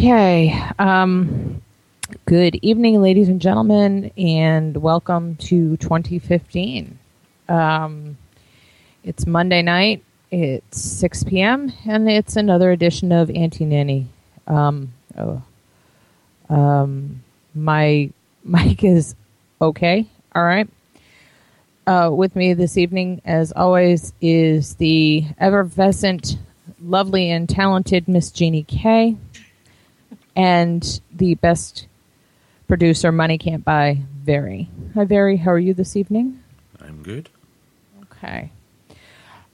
Okay. Um, good evening, ladies and gentlemen, and welcome to 2015. Um, it's Monday night. It's 6 p.m. and it's another edition of Anti-Nanny. Um, oh, um, my mic is okay. All right. Uh, with me this evening, as always, is the effervescent, lovely, and talented Miss Jeannie Kay and the best producer money can't buy, Very. Hi, Very. How are you this evening? I'm good. Okay.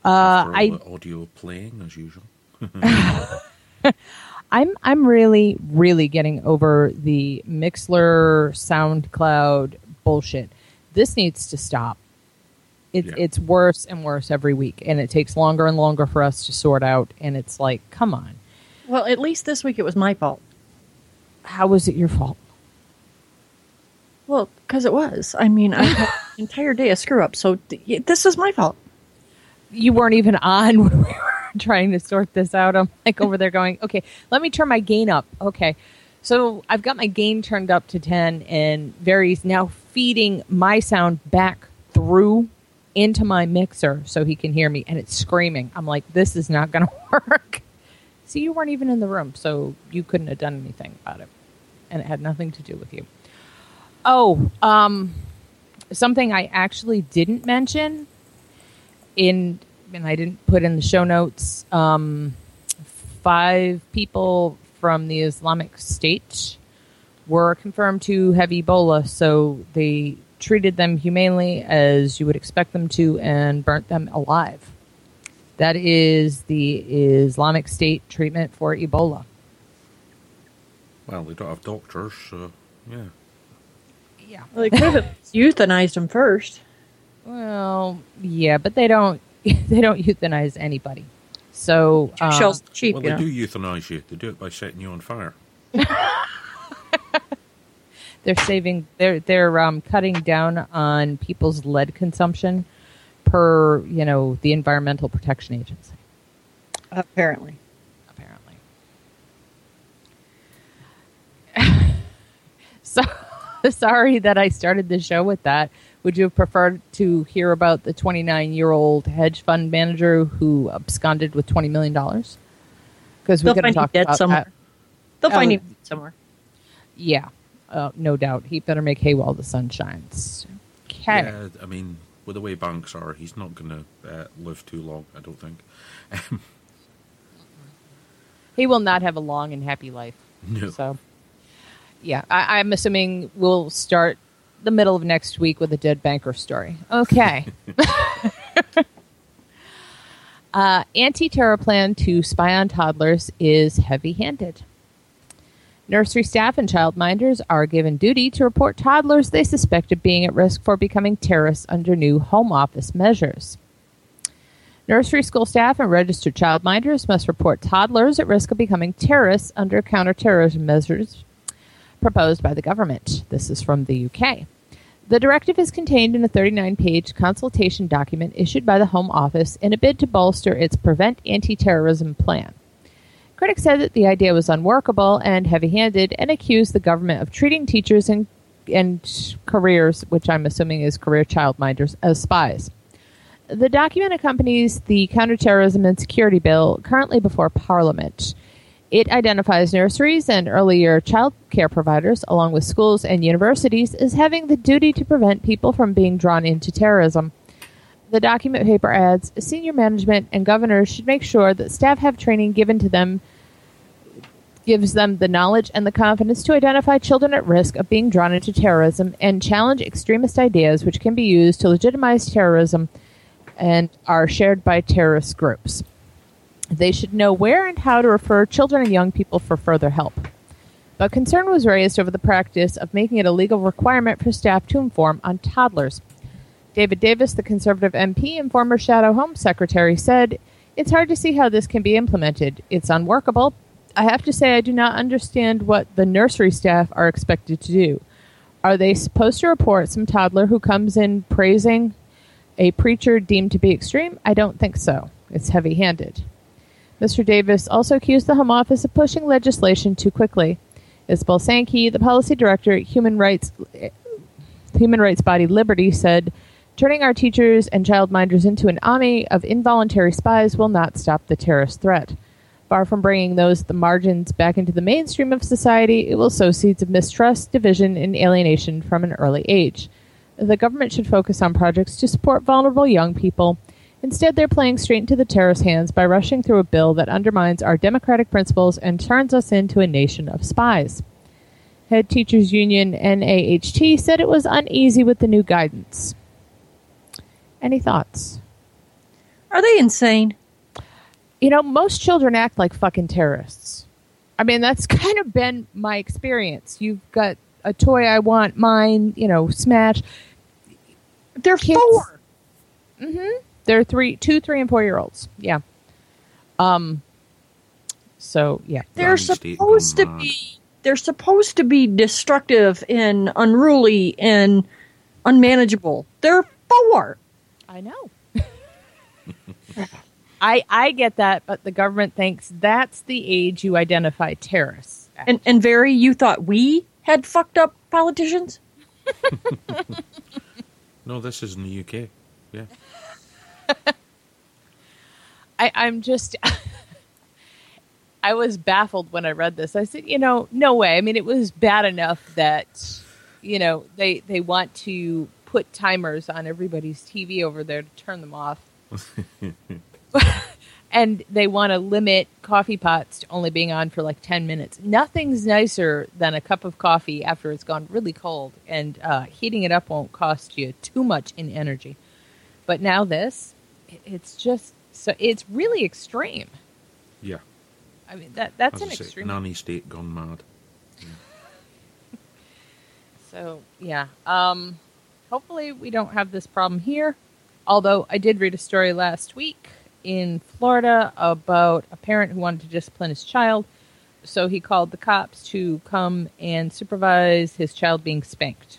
Uh, I the audio playing as usual. I'm I'm really really getting over the Mixlr SoundCloud bullshit. This needs to stop. It's Yeah. it's worse and worse every week, and it takes longer and longer for us to sort out. And it's like, come on, Well, at least this week it was my fault. How was it your fault? Well, because it was. I mean, I had an entire day a screw up, so th- this is my fault. you weren't even on when we were trying to sort this out. I'm like over there going, okay, let me turn my gain up. Okay. So I've got my gain turned up to 10 and Vary's now feeding my sound back through into my mixer so he can hear me and it's screaming. I'm like, this is not going to work. See, you weren't even in the room, so you couldn't have done anything about it. And it had nothing to do with you. Oh, um, something I actually didn't mention in and I didn't put in the show notes. Um, five people from the Islamic State were confirmed to have Ebola, so they treated them humanely as you would expect them to, and burnt them alive. That is the Islamic State treatment for Ebola. Well, they don't have doctors, so yeah. Yeah. Well, they could have euthanized him first. Well, yeah, but they don't. They don't euthanize anybody. So um, shells cheap, well, you they know. do euthanize you. They do it by setting you on fire. they're saving they're they're um, cutting down on people's lead consumption per you know the environmental protection agency Apparently. apparently so sorry that i started the show with that would you have preferred to hear about the 29 year old hedge fund manager who absconded with 20 million dollars because we're They'll going to talk about somewhere. that They'll find Oh. him somewhere. yeah uh, no doubt he better make hay while the sun shines okay Yeah, I mean, with the way banks are, he's not going to uh, live too long, I don't think. He will not have a long and happy life. No. So, yeah, I, I'm assuming we'll start the middle of next week with a dead banker story. Okay. uh, Anti terror plan to spy on toddlers is heavy handed. Nursery staff and childminders are given duty to report toddlers they suspect of being at risk for becoming terrorists under new Home Office measures. Nursery school staff and registered childminders must report toddlers at risk of becoming terrorists under counterterrorism measures proposed by the government. This is from the UK. The directive is contained in a 39 page consultation document issued by the Home Office in a bid to bolster its Prevent Anti Terrorism plan. Critics said that the idea was unworkable and heavy handed and accused the government of treating teachers and, and careers, which I'm assuming is career childminders, as spies. The document accompanies the Counterterrorism and Security Bill currently before Parliament. It identifies nurseries and early year child care providers, along with schools and universities, as having the duty to prevent people from being drawn into terrorism. The document paper adds senior management and governors should make sure that staff have training given to them gives them the knowledge and the confidence to identify children at risk of being drawn into terrorism and challenge extremist ideas which can be used to legitimize terrorism and are shared by terrorist groups. They should know where and how to refer children and young people for further help. But concern was raised over the practice of making it a legal requirement for staff to inform on toddlers. David Davis, the Conservative MP and former Shadow Home Secretary, said, It's hard to see how this can be implemented. It's unworkable. I have to say, I do not understand what the nursery staff are expected to do. Are they supposed to report some toddler who comes in praising a preacher deemed to be extreme? I don't think so. It's heavy handed. Mr. Davis also accused the Home Office of pushing legislation too quickly. Isabel Sankey, the policy director at Human Rights human rights body Liberty, said, "Turning our teachers and childminders into an army of involuntary spies will not stop the terrorist threat. Far from bringing those at the margins back into the mainstream of society, it will sow seeds of mistrust, division, and alienation from an early age. The government should focus on projects to support vulnerable young people." Instead, they're playing straight into the terrorist hands by rushing through a bill that undermines our democratic principles and turns us into a nation of spies. Head Teachers Union NAHT said it was uneasy with the new guidance. Any thoughts? Are they insane? You know, most children act like fucking terrorists. I mean, that's kind of been my experience. You've got a toy I want, mine, you know, smash. They're Kids- four. Mm-hmm. They're three, two, three, and four year olds. Yeah. Um. So yeah. They're supposed to be. They're supposed to be destructive and unruly and unmanageable. They're four. I know. I I get that, but the government thinks that's the age you identify terrorists. at. And and very, you thought we had fucked up politicians? No, this is in the UK. Yeah. I, I'm just. I was baffled when I read this. I said, you know, no way. I mean, it was bad enough that, you know, they they want to put timers on everybody's TV over there to turn them off, and they want to limit coffee pots to only being on for like ten minutes. Nothing's nicer than a cup of coffee after it's gone really cold, and uh, heating it up won't cost you too much in energy. But now this, it's just so it's really extreme. Yeah. I mean that that's As an extreme. nanny state gone mad. So yeah, um, hopefully we don't have this problem here. Although I did read a story last week in Florida about a parent who wanted to discipline his child, so he called the cops to come and supervise his child being spanked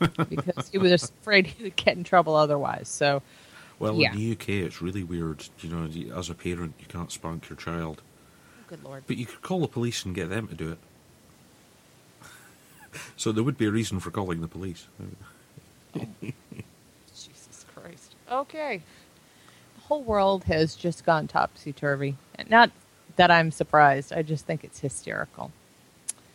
because he was afraid he would get in trouble otherwise. So Well, Yeah. in the UK, it's really weird. You know, as a parent, you can't spank your child, good lord. but you could call the police and get them to do it. so there would be a reason for calling the police. Jesus Christ. Okay. The whole world has just gone topsy turvy. Not that I'm surprised. I just think it's hysterical.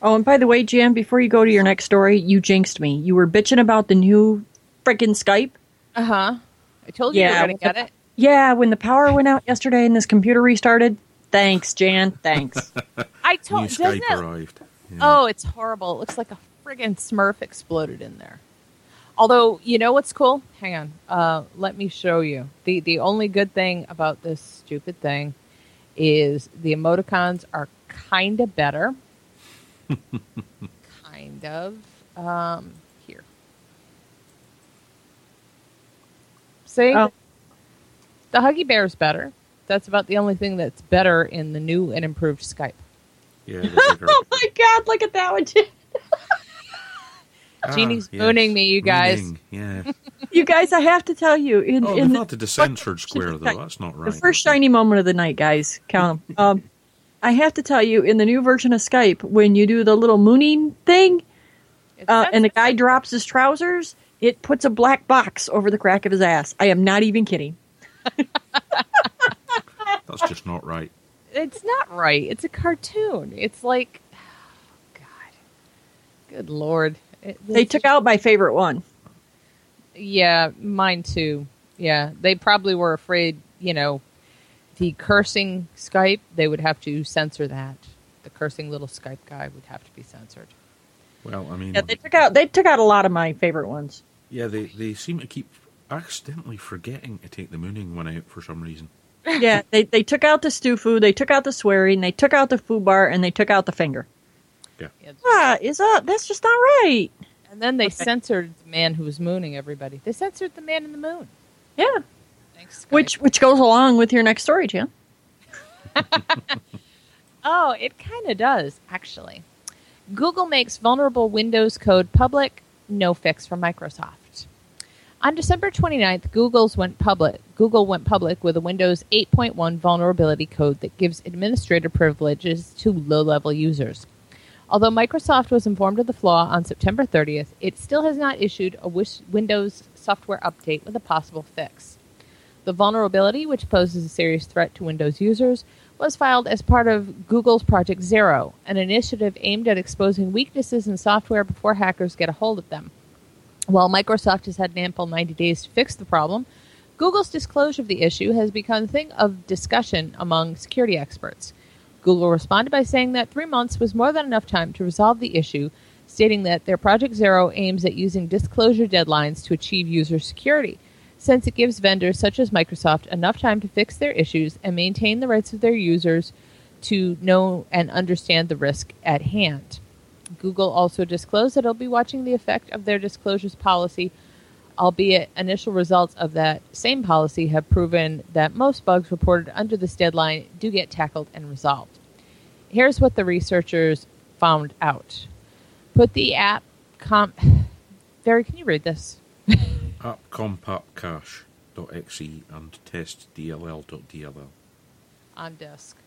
Oh, and by the way, Jan, before you go to your next story, you jinxed me. You were bitching about the new freaking Skype. Uh huh. I told you Yeah, you were going to get the- it. Yeah, when the power went out yesterday and this computer restarted. Thanks, Jan. Thanks. I told. Doesn't Skype it? arrived. Yeah. Oh, it's horrible. It looks like a friggin' Smurf exploded in there. Although, you know what's cool? Hang on. Uh, let me show you. the The only good thing about this stupid thing is the emoticons are kind of better. kind of. Um, here. Oh. the Huggy Bear is better. That's about the only thing that's better in the new and improved Skype. Yeah, oh my god, look at that one. Jan. Ah, Jeannie's yes. mooning me, you guys. Mooning, Yeah. You guys, I have to tell you, in, Oh, in they've the, added the censored square, though. That's not right. the first shiny moment of the night, guys, count 'em. Um, I have to tell you, in the new version of Skype, when you do the little mooning thing, uh, and the guy drops his trousers, it puts a black box over the crack of his ass. I am not even kidding. That's just not right. It's not right. It's a cartoon. It's like, God, good lord. It- They it's- took out my favorite one. Yeah, mine too. Yeah, they probably were afraid. You know, the cursing Skype. They would have to censor that. The cursing little Skype guy would have to be censored. Well, I mean, Yeah, they took out they took out a lot of my favorite ones. Yeah, they, they seem to keep accidentally forgetting to take the mooning one out for some reason. yeah, they they took out the stew food, they took out the swearing, they took out the food bar, and they took out the finger. Yeah. Ah, is uh that's just not right. And then they Okay. censored the man who was mooning everybody. They censored the man in the moon. Yeah, Thanks. Skype. which which goes along with your next story, Jan. Oh, it kind of does, actually. Google makes vulnerable Windows code public, no fix for Microsoft. On December 29th, Google's went public. Google went public with a Windows 8.1 vulnerability code that gives administrator privileges to low-level users. Although Microsoft was informed of the flaw on September 30th, it still has not issued a Windows software update with a possible fix. The vulnerability, which poses a serious threat to Windows users, was filed as part of Google's Project Zero, an initiative aimed at exposing weaknesses in software before hackers get a hold of them. While Microsoft has had an ample 90 days to fix the problem, Google's disclosure of the issue has become a thing of discussion among security experts. Google responded by saying that three months was more than enough time to resolve the issue, stating that their Project Zero aims at using disclosure deadlines to achieve user security, since it gives vendors such as Microsoft enough time to fix their issues and maintain the rights of their users to know and understand the risk at hand. Google also disclosed that it'll be watching the effect of their disclosures policy, albeit initial results of that same policy have proven that most bugs reported under this deadline do get tackled and resolved. Here's what the researchers found out. Put the app comp. Barry, can you read this? App compactcache.exe and testdll.dll. on disk.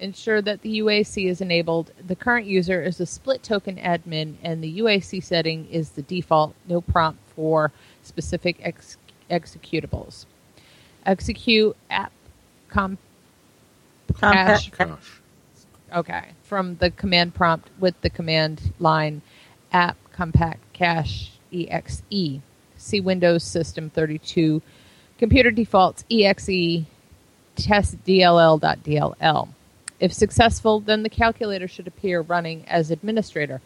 Ensure that the UAC is enabled. The current user is a split token admin, and the UAC setting is the default, no prompt for specific ex- executables. Execute app comp cache. Cache. Okay, from the command prompt with the command line app compact cache exe. See Windows System 32 computer defaults exe test dll.dll. If successful, then the calculator should appear running as administrator.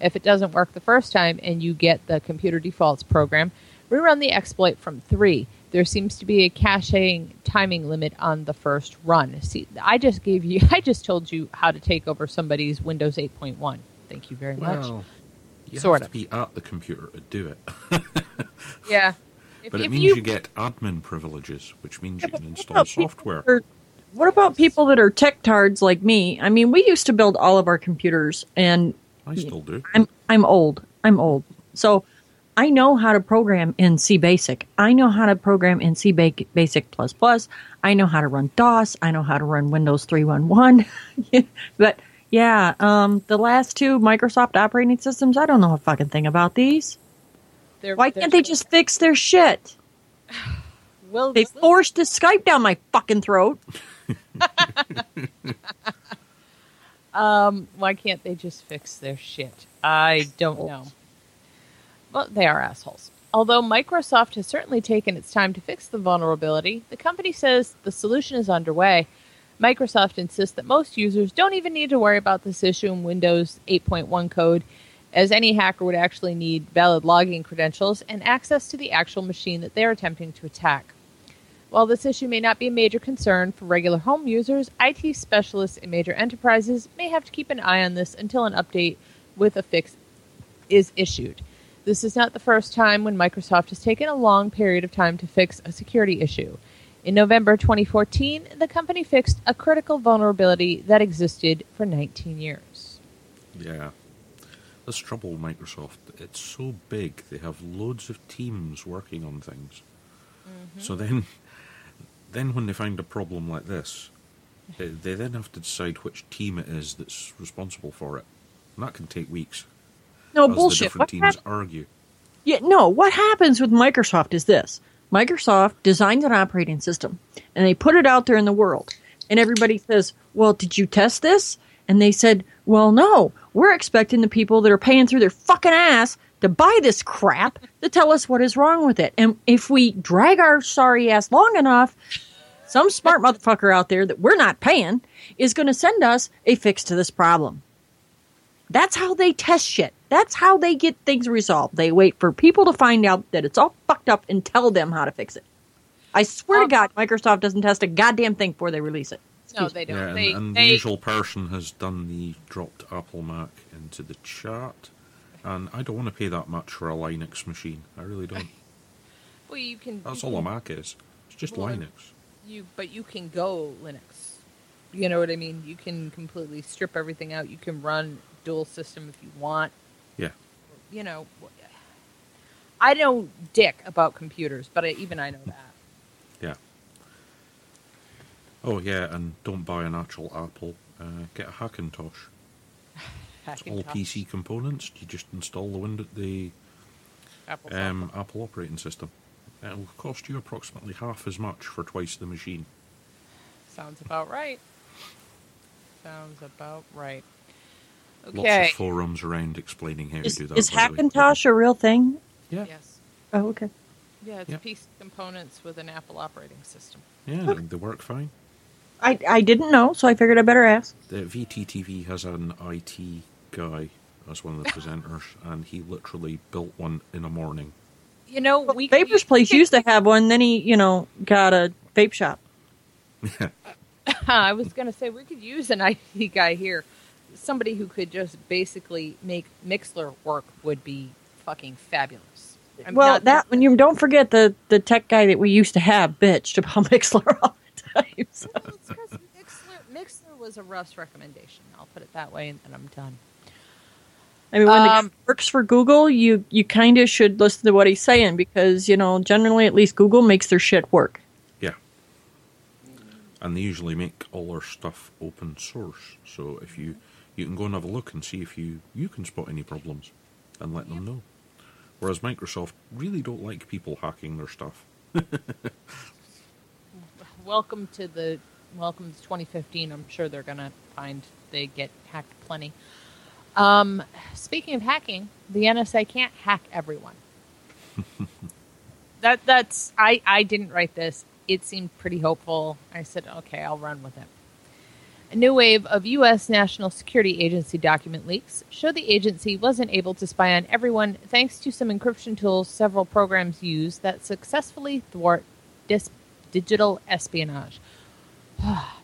If it doesn't work the first time and you get the computer defaults program, rerun the exploit from 3. There seems to be a caching timing limit on the first run. See, I just gave you I just told you how to take over somebody's Windows 8.1. Thank you very much. Well, you Sort have of. to be at the computer to do it. Yeah. If, But it means you, get admin privileges, which means you can install software. What about people that are tech tards like me? I mean, we used to build all of our computers, and I still do. I'm I'm old. I'm old. So I know how to program in C Basic. I know how to program in C Basic Plus Plus. I know how to run DOS. I know how to run Windows 311. but yeah, um, the last two Microsoft operating systems, I don't know a fucking thing about these. they're- Why they're- can't they just fix their shit? Well, They forced the Skype down my fucking throat. Um, why can't they just fix their shit? I don't know. Well, they are assholes. Although Microsoft has certainly taken its time to fix the vulnerability, the company says the solution is underway. Microsoft insists that most users don't even need to worry about this issue in Windows 8.1 code, as any hacker would actually need valid login credentials and access to the actual machine that they're attempting to attack. While this issue may not be a major concern for regular home users, IT specialists in major enterprises may have to keep an eye on this until an update with a fix is issued. This is not the first time when Microsoft has taken a long period of time to fix a security issue. In November 2014, the company fixed a critical vulnerability that existed for 19 years. Yeah. That's trouble with Microsoft. It's so big; they have loads of teams working on things. Mm-hmm. So then, then when they find a problem like this, they, they then have to decide which team it is that's responsible for it, and that can take weeks. No as the bullshit. different What teams hap- argue. Yeah, no. What happens with Microsoft is this: Microsoft designs an operating system, and they put it out there in the world, and everybody says, "Well, did you test this?" And they said, "Well, no. We're expecting the people that are paying through their fucking ass to buy this crap to tell us what is wrong with it. And if we drag our sorry ass long enough, some smart motherfucker out there that we're not paying is going to send us a fix to this problem." That's how they test shit. That's how they get things resolved. They wait for people to find out that it's all fucked up and tell them how to fix it. I swear Um, to God, Microsoft doesn't test a goddamn thing before they release it. No, they don't. Yeah, and, they, and they, the usual person has done the dropped Apple Mac into the chat, and I don't want to pay that much for a Linux machine. I really don't. well, you can. That's you all a Mac is. It's just Well, Linux. You, but you can go Linux. You know what I mean? You can completely strip everything out. You can run dual system if you want. Yeah. You know, I know dick about computers, but I, even I know that. Yeah. Oh yeah, and don't buy an actual Apple. Uh, get a Hackintosh. It's all PC components. You just install the window, the Apple um, software. Apple operating system. It'll cost you approximately half as much for twice the machine. Sounds about right. Sounds about right. Lots of forums around explaining how Is, to do that. is by the way. Hackintosh a real thing? Yeah. Yes. Oh, okay. Yeah, it's Yeah. PC components with an Apple operating system. Yeah, they, they work fine. I, I didn't know, so I figured I better ask. The VTTV has an IT guy as one of the presenters, and he literally built one in a morning. You know, we Vapor's Place used to have one, then he, you know, got a vape shop. I was going to say we could use an IT guy here. Somebody who could just basically make Mixlr work would be fucking fabulous. I'm well, not- that when you don't forget the the tech guy that we used to have bitched about Mixlr all the time. So- Well, Mixlr, Mixlr was a Russ recommendation. I'll put it that way, and then I'm done. I mean, when the guy Um, works for Google, you you kind of should listen to what he's saying because you know generally at least Google makes their shit work. Yeah. And they usually make all their stuff open source. So if you you can go and have a look and see if you you can spot any problems and let them know. Whereas Microsoft really don't like people hacking their stuff. Welcome to the welcome to 2015. I'm sure they're gonna find they get hacked plenty. Um, speaking of hacking, the NSA can't hack everyone. that that's I I didn't write this. It seemed pretty hopeful. I said, okay, I'll run with it. A new wave of U.S. National Security Agency document leaks show the agency wasn't able to spy on everyone thanks to some encryption tools several programs use that successfully thwart dis- digital espionage.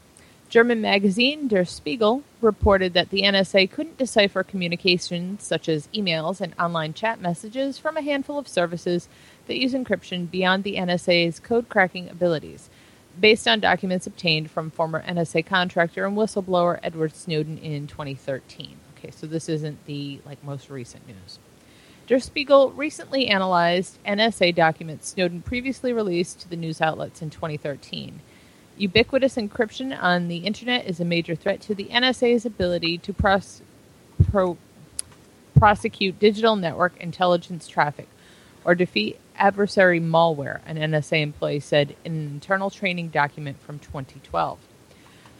German magazine Der Spiegel reported that the NSA couldn't decipher communications such as emails and online chat messages from a handful of services that use encryption beyond the NSA's code cracking abilities, based on documents obtained from former NSA contractor and whistleblower Edward Snowden in 2013. Okay, so this isn't the like most recent news. Der Spiegel recently analyzed NSA documents Snowden previously released to the news outlets in 2013. Ubiquitous encryption on the internet is a major threat to the NSA's ability to pros- pro- prosecute digital network intelligence traffic or defeat adversary malware, an NSA employee said in an internal training document from 2012.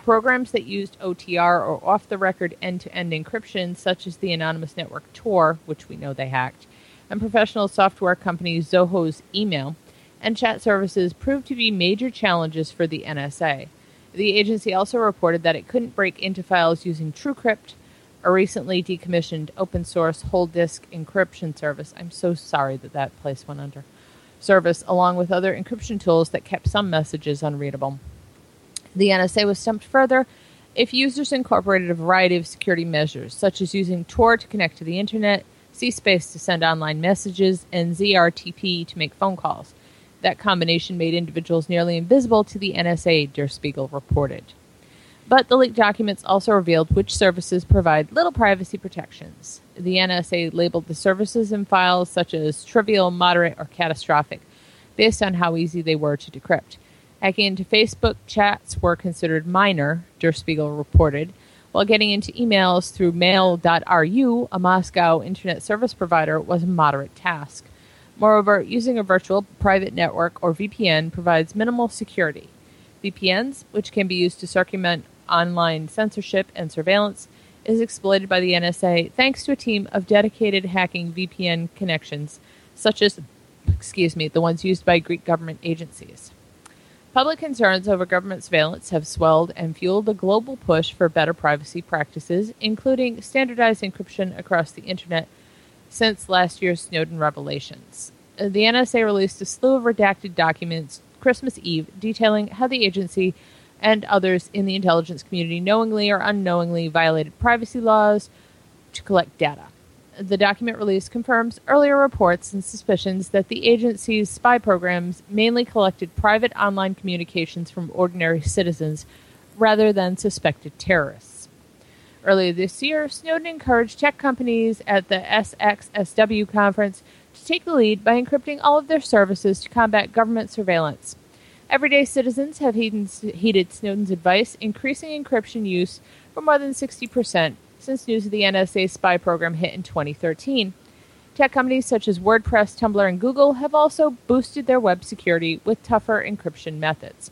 Programs that used OTR or off the record end to end encryption, such as the anonymous network Tor, which we know they hacked, and professional software company Zoho's email and chat services proved to be major challenges for the NSA. The agency also reported that it couldn't break into files using TrueCrypt, a recently decommissioned open source whole disk encryption service. I'm so sorry that that place went under. Service, along with other encryption tools that kept some messages unreadable. The NSA was stumped further if users incorporated a variety of security measures, such as using Tor to connect to the internet, CSpace to send online messages, and ZRTP to make phone calls. That combination made individuals nearly invisible to the NSA, Der Spiegel reported. But the leaked documents also revealed which services provide little privacy protections. The NSA labeled the services and files such as trivial, moderate, or catastrophic based on how easy they were to decrypt. Hacking into Facebook chats were considered minor, Der Spiegel reported, while getting into emails through mail.ru, a Moscow internet service provider, was a moderate task. Moreover, using a virtual private network or VPN provides minimal security. VPNs, which can be used to circumvent online censorship and surveillance, is exploited by the NSA thanks to a team of dedicated hacking VPN connections, such as, excuse me, the ones used by Greek government agencies. Public concerns over government surveillance have swelled and fueled a global push for better privacy practices, including standardized encryption across the internet since last year's Snowden revelations. Uh, The NSA released a slew of redacted documents Christmas Eve detailing how the agency and others in the intelligence community knowingly or unknowingly violated privacy laws to collect data. The document release confirms earlier reports and suspicions that the agency's spy programs mainly collected private online communications from ordinary citizens rather than suspected terrorists. Earlier this year, Snowden encouraged tech companies at the SXSW conference to take the lead by encrypting all of their services to combat government surveillance. Everyday citizens have heeded, Snowden's advice, increasing encryption use for more than 60% since news of the NSA spy program hit in 2013. Tech companies such as WordPress, Tumblr, and Google have also boosted their web security with tougher encryption methods.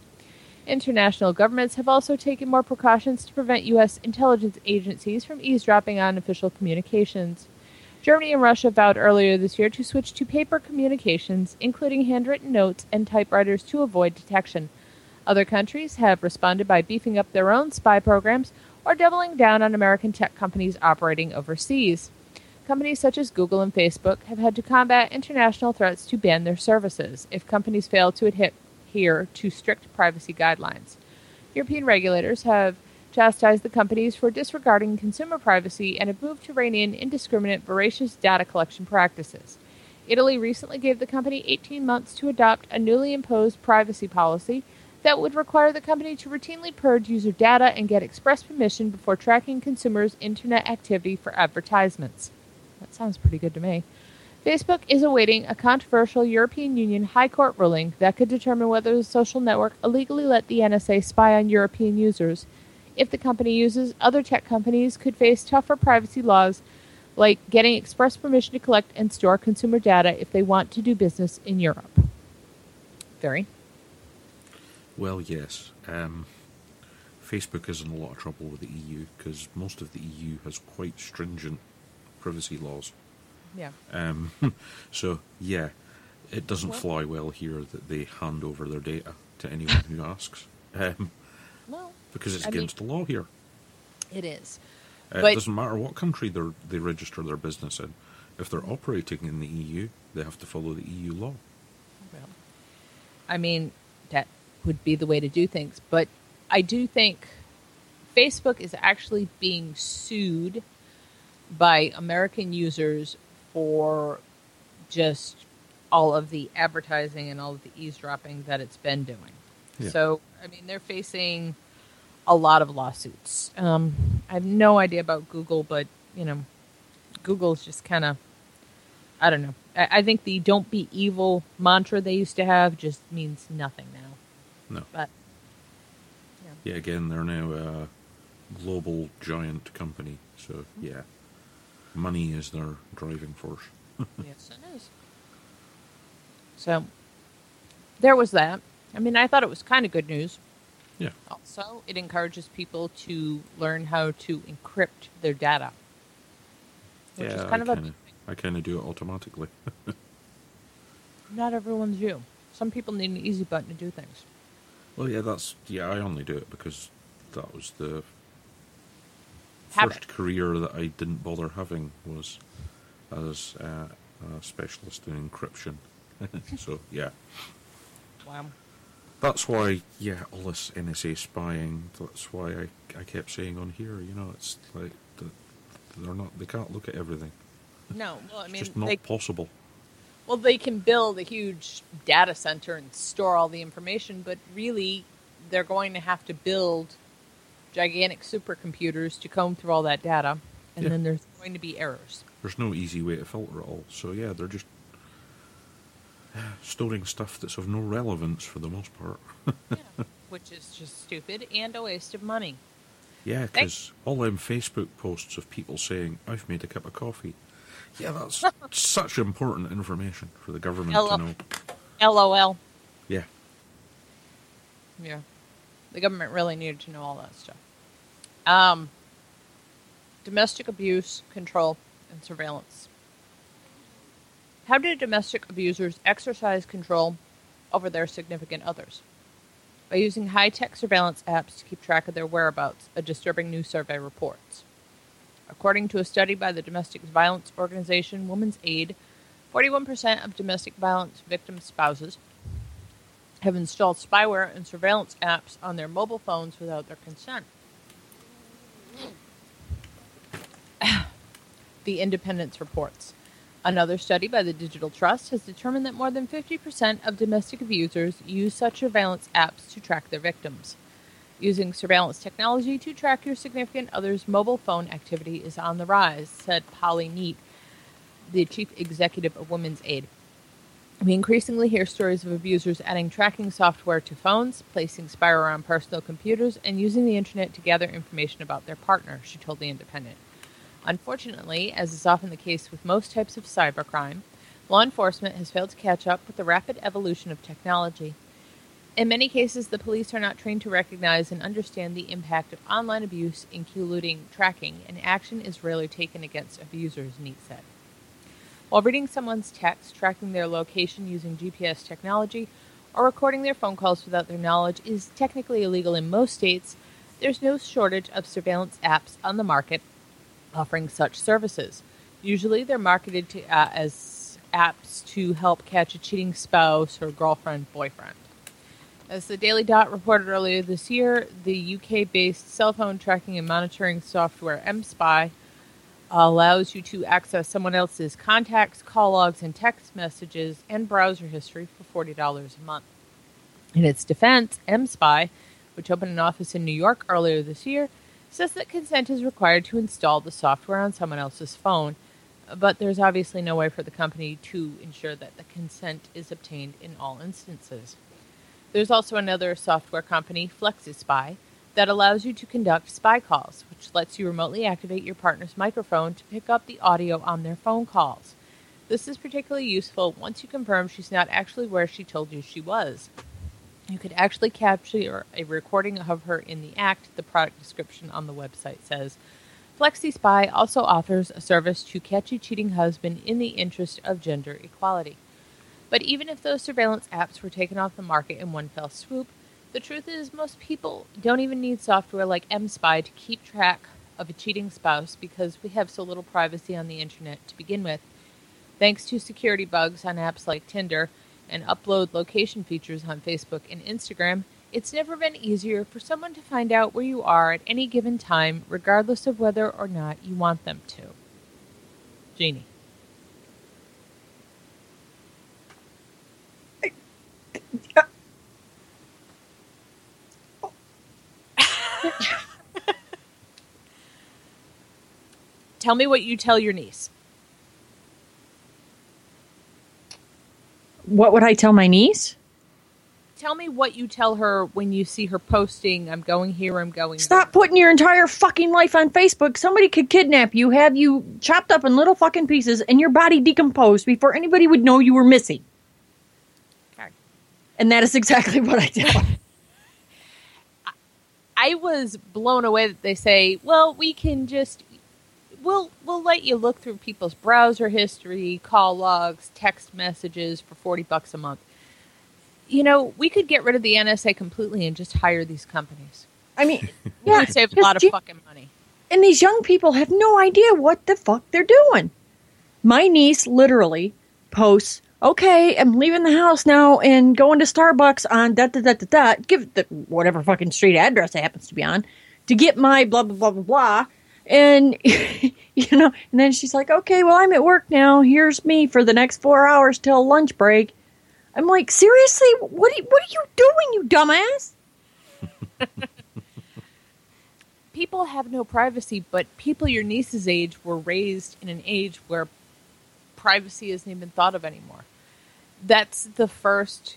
International governments have also taken more precautions to prevent U.S. intelligence agencies from eavesdropping on official communications. Germany and Russia vowed earlier this year to switch to paper communications, including handwritten notes and typewriters, to avoid detection. Other countries have responded by beefing up their own spy programs or doubling down on American tech companies operating overseas. Companies such as Google and Facebook have had to combat international threats to ban their services if companies fail to adhere to strict privacy guidelines. European regulators have chastised the companies for disregarding consumer privacy and have moved to rein in indiscriminate, voracious data collection practices. Italy recently gave the company 18 months to adopt a newly imposed privacy policy that would require the company to routinely purge user data and get express permission before tracking consumers' internet activity for advertisements. That sounds pretty good to me. Facebook is awaiting a controversial European Union High Court ruling that could determine whether the social network illegally let the NSA spy on European users. If the company uses, other tech companies could face tougher privacy laws like getting express permission to collect and store consumer data if they want to do business in Europe. Very. Well, yes. Um, Facebook is in a lot of trouble with the EU because most of the EU has quite stringent privacy laws. Yeah. Um, so, yeah, it doesn't Well- fly well here that they hand over their data to anyone who asks um, Well, because it's I mean- against the law here. it is. Uh, it doesn't matter what country they they register their business in. If they're operating in the EU, they have to follow the EU law. Well, I mean, that would be the way to do things. But I do think Facebook is actually being sued by American users for just all of the advertising and all of the eavesdropping that it's been doing. Yeah. So, I mean, they're facing a lot of lawsuits. Um, I have no idea about Google, but, you know, Google's just kind of, I don't know. I, I think the don't be evil mantra they used to have just means nothing now. No. But, Yeah, again, they're now a global giant company. So, yeah, money is their driving force. yes, it is. So, there was that. I mean, I thought it was kind of good news. Yeah. Also, it encourages people to learn how to encrypt their data, which yeah, is kind I of a kinda, I kind of do it automatically. not everyone's you. Some people need an easy button to do things. well, yeah, that's yeah. I only do it because that was the First career that I didn't bother having was as uh, a specialist in encryption. so yeah, Wow. that's why yeah, all this NSA spying. That's why I I kept saying on here. You know, it's like the, they're not. They can't look at everything. No, well, I It's mean, just not they, possible. well, they can build a huge data center and store all the information, but really, they're going to have to build gigantic supercomputers to comb through all that data, and Yeah. then there's going to be errors. There's no easy way to filter it all. So yeah, they're just storing stuff that's of no relevance for the most part. which is just stupid and a waste of money. yeah, because all them Facebook posts of people saying, "I've made a cup of coffee." Yeah, that's such important information for the government Hello. to know. LOL. Yeah, Yeah. The government really needed to know all that stuff. Um, domestic abuse, control, and surveillance. How do domestic abusers exercise control over their significant others? By using high tech surveillance apps to keep track of their whereabouts, a disturbing new survey reports. According to a study by the domestic violence organization Women's Aid, 41% of domestic violence victims' spouses have installed spyware and surveillance apps on their mobile phones without their consent. the Independence reports. Another study by the Digital Trust has determined that more than 50% of domestic abusers use such surveillance apps to track their victims. Using surveillance technology to track your significant other's mobile phone activity is on the rise, said Polly Neate, the chief executive of Women's Aid. We increasingly hear stories of abusers adding tracking software to phones, placing spyware on personal computers, and using the internet to gather information about their partner, she told The Independent. Unfortunately, as is often the case with most types of cybercrime, law enforcement has failed to catch up with the rapid evolution of technology. In many cases, the police are not trained to recognize and understand the impact of online abuse, including tracking, and action is rarely taken against abusers, Neate said. While reading someone's text, tracking their location using GPS technology, or recording their phone calls without their knowledge is technically illegal in most states, there's no shortage of surveillance apps on the market offering such services. Usually, they're marketed to, uh, as apps to help catch a cheating spouse or girlfriend, boyfriend. As the Daily Dot reported earlier this year, the UK based cell phone tracking and monitoring software MSpy allows you to access someone else's contacts, call logs, and text messages and browser history for $40 a month. In its defense, MSpy, which opened an office in New York earlier this year, says that consent is required to install the software on someone else's phone, but there's obviously no way for the company to ensure that the consent is obtained in all instances. There's also another software company, FlexiSpy, that allows you to conduct spy calls, which lets you remotely activate your partner's microphone to pick up the audio on their phone calls. This is particularly useful once you confirm she's not actually where she told you she was. You could actually capture a recording of her in the act, the product description on the website says. FlexiSpy also offers a service to catch a cheating husband in the interest of gender equality. But even if those surveillance apps were taken off the market in one fell swoop, the truth is most people don't even need software like MSpy to keep track of a cheating spouse because we have so little privacy on the internet to begin with. Thanks to security bugs on apps like Tinder and upload location features on Facebook and Instagram, it's never been easier for someone to find out where you are at any given time, regardless of whether or not you want them to. Jeannie. Tell me what you tell your niece. What would I tell my niece? Tell me what you tell her when you see her posting, I'm going here, I'm going Stop putting your entire fucking life on Facebook. Somebody could kidnap you, have you chopped up in little fucking pieces, and your body decomposed before anybody would know you were missing. Okay. And that is exactly what I did. I was blown away that they say, "Well, we can just we'll we'll let you look through people's browser history, call logs, text messages for 40 bucks a month." You know, we could get rid of the NSA completely and just hire these companies. I mean, We yeah, would save a lot of ge- fucking money. and these young people have no idea what the fuck they're doing. My niece literally posts, "Okay, I'm leaving the house now and going to Starbucks on da da da da da. Give the whatever fucking street address it happens to be on to get my blah blah blah blah blah." And you know, and then she's like, "Okay, well, I'm at work now. Here's me for the next four hours till lunch break." I'm like, seriously, what are you, what are you doing, you dumbass? people have no privacy, but people your niece's age were raised in an age where privacy isn't even thought of anymore. That's the first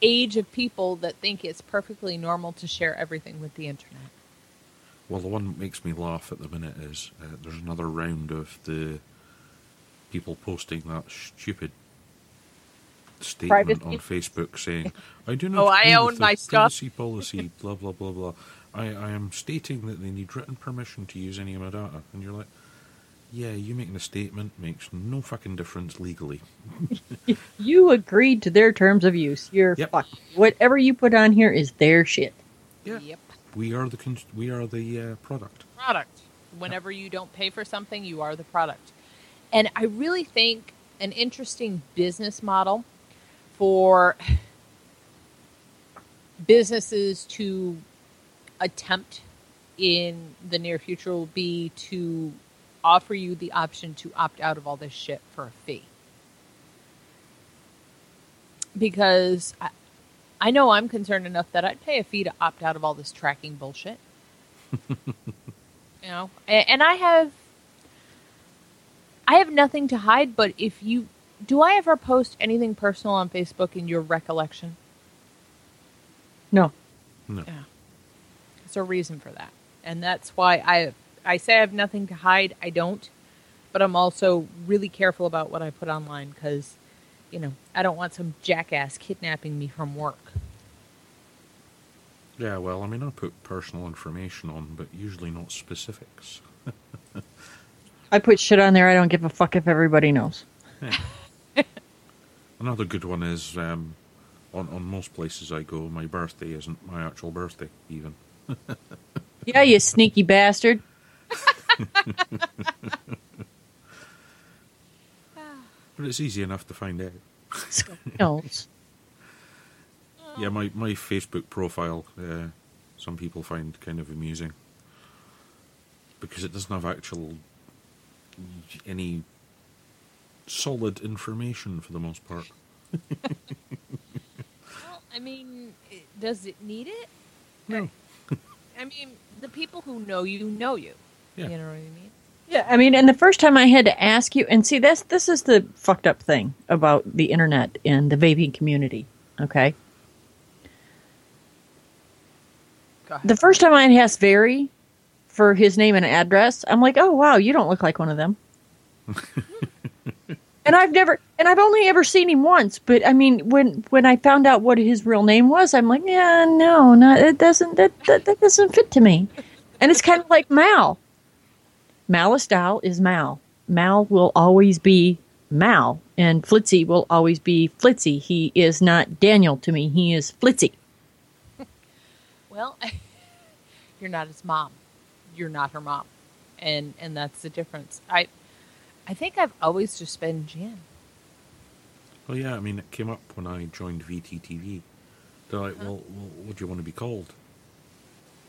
age of people that think it's perfectly normal to share everything with the internet. Well, the one that makes me laugh at the minute is uh, there's another round of the people posting that stupid statement Privacy? on Facebook saying, "I do not Oh, I own with the my stuff." privacy policy." Blah blah blah blah. I, I am stating that they need written permission to use any of my data, and you're like, "Yeah, you making a statement makes no fucking difference legally." You agreed to their terms of use. You're Yep. fucked. Whatever you put on here is their shit. Yeah, Yep. We are the con- we are the uh, product. product. Whenever you don't pay for something, you are the product. And I really think an interesting business model for businesses to attempt in the near future will be to offer you the option to opt out of all this shit for a fee. Because I know I'm concerned enough that I'd pay a fee to opt out of all this tracking bullshit. You know? And i have i have nothing to hide but if you do i ever post anything personal on facebook in your recollection? No. No, yeah. There's a reason for that. And that's why i i say i have nothing to hide i don't but i'm also really careful about what i put online because you know i don't want some jackass kidnapping me from work yeah. Well, I mean, I put personal information on, but usually not specifics. I put shit on there. I don't give a fuck if everybody knows. Another good one is um, on on most places I go, my birthday isn't my actual birthday even. Yeah, you sneaky bastard. But it's easy enough to find out. knows. Yeah, my, my Facebook profile, uh, some people find kind of amusing because it doesn't have actual any solid information for the most part. well i mean does it need it No. i mean the people who know you know you Yeah. you know what i mean Yeah, I mean, and the first time I had to ask you, and see, this this is the fucked up thing about the internet and the vaping community. Okay, the first time I asked Very for his name and address, I'm like, oh wow, you don't look like one of them. and I've never, and I've only ever seen him once. But I mean, when when I found out what his real name was, I'm like, yeah, no, no, it doesn't. That that, that doesn't fit to me. And it's kind of like Mal. Malice Dow is Mal. Mal will always be Mal, and Flitzy will always be Flitzy. He is not Daniel to me. He is Flitzy. Well, you're not his mom. You're not her mom, and and that's the difference. I, I think I've always just been Jan. Well, yeah, I mean, it came up when I joined VTTV. They're like, uh-huh. well, well what do you want to be called?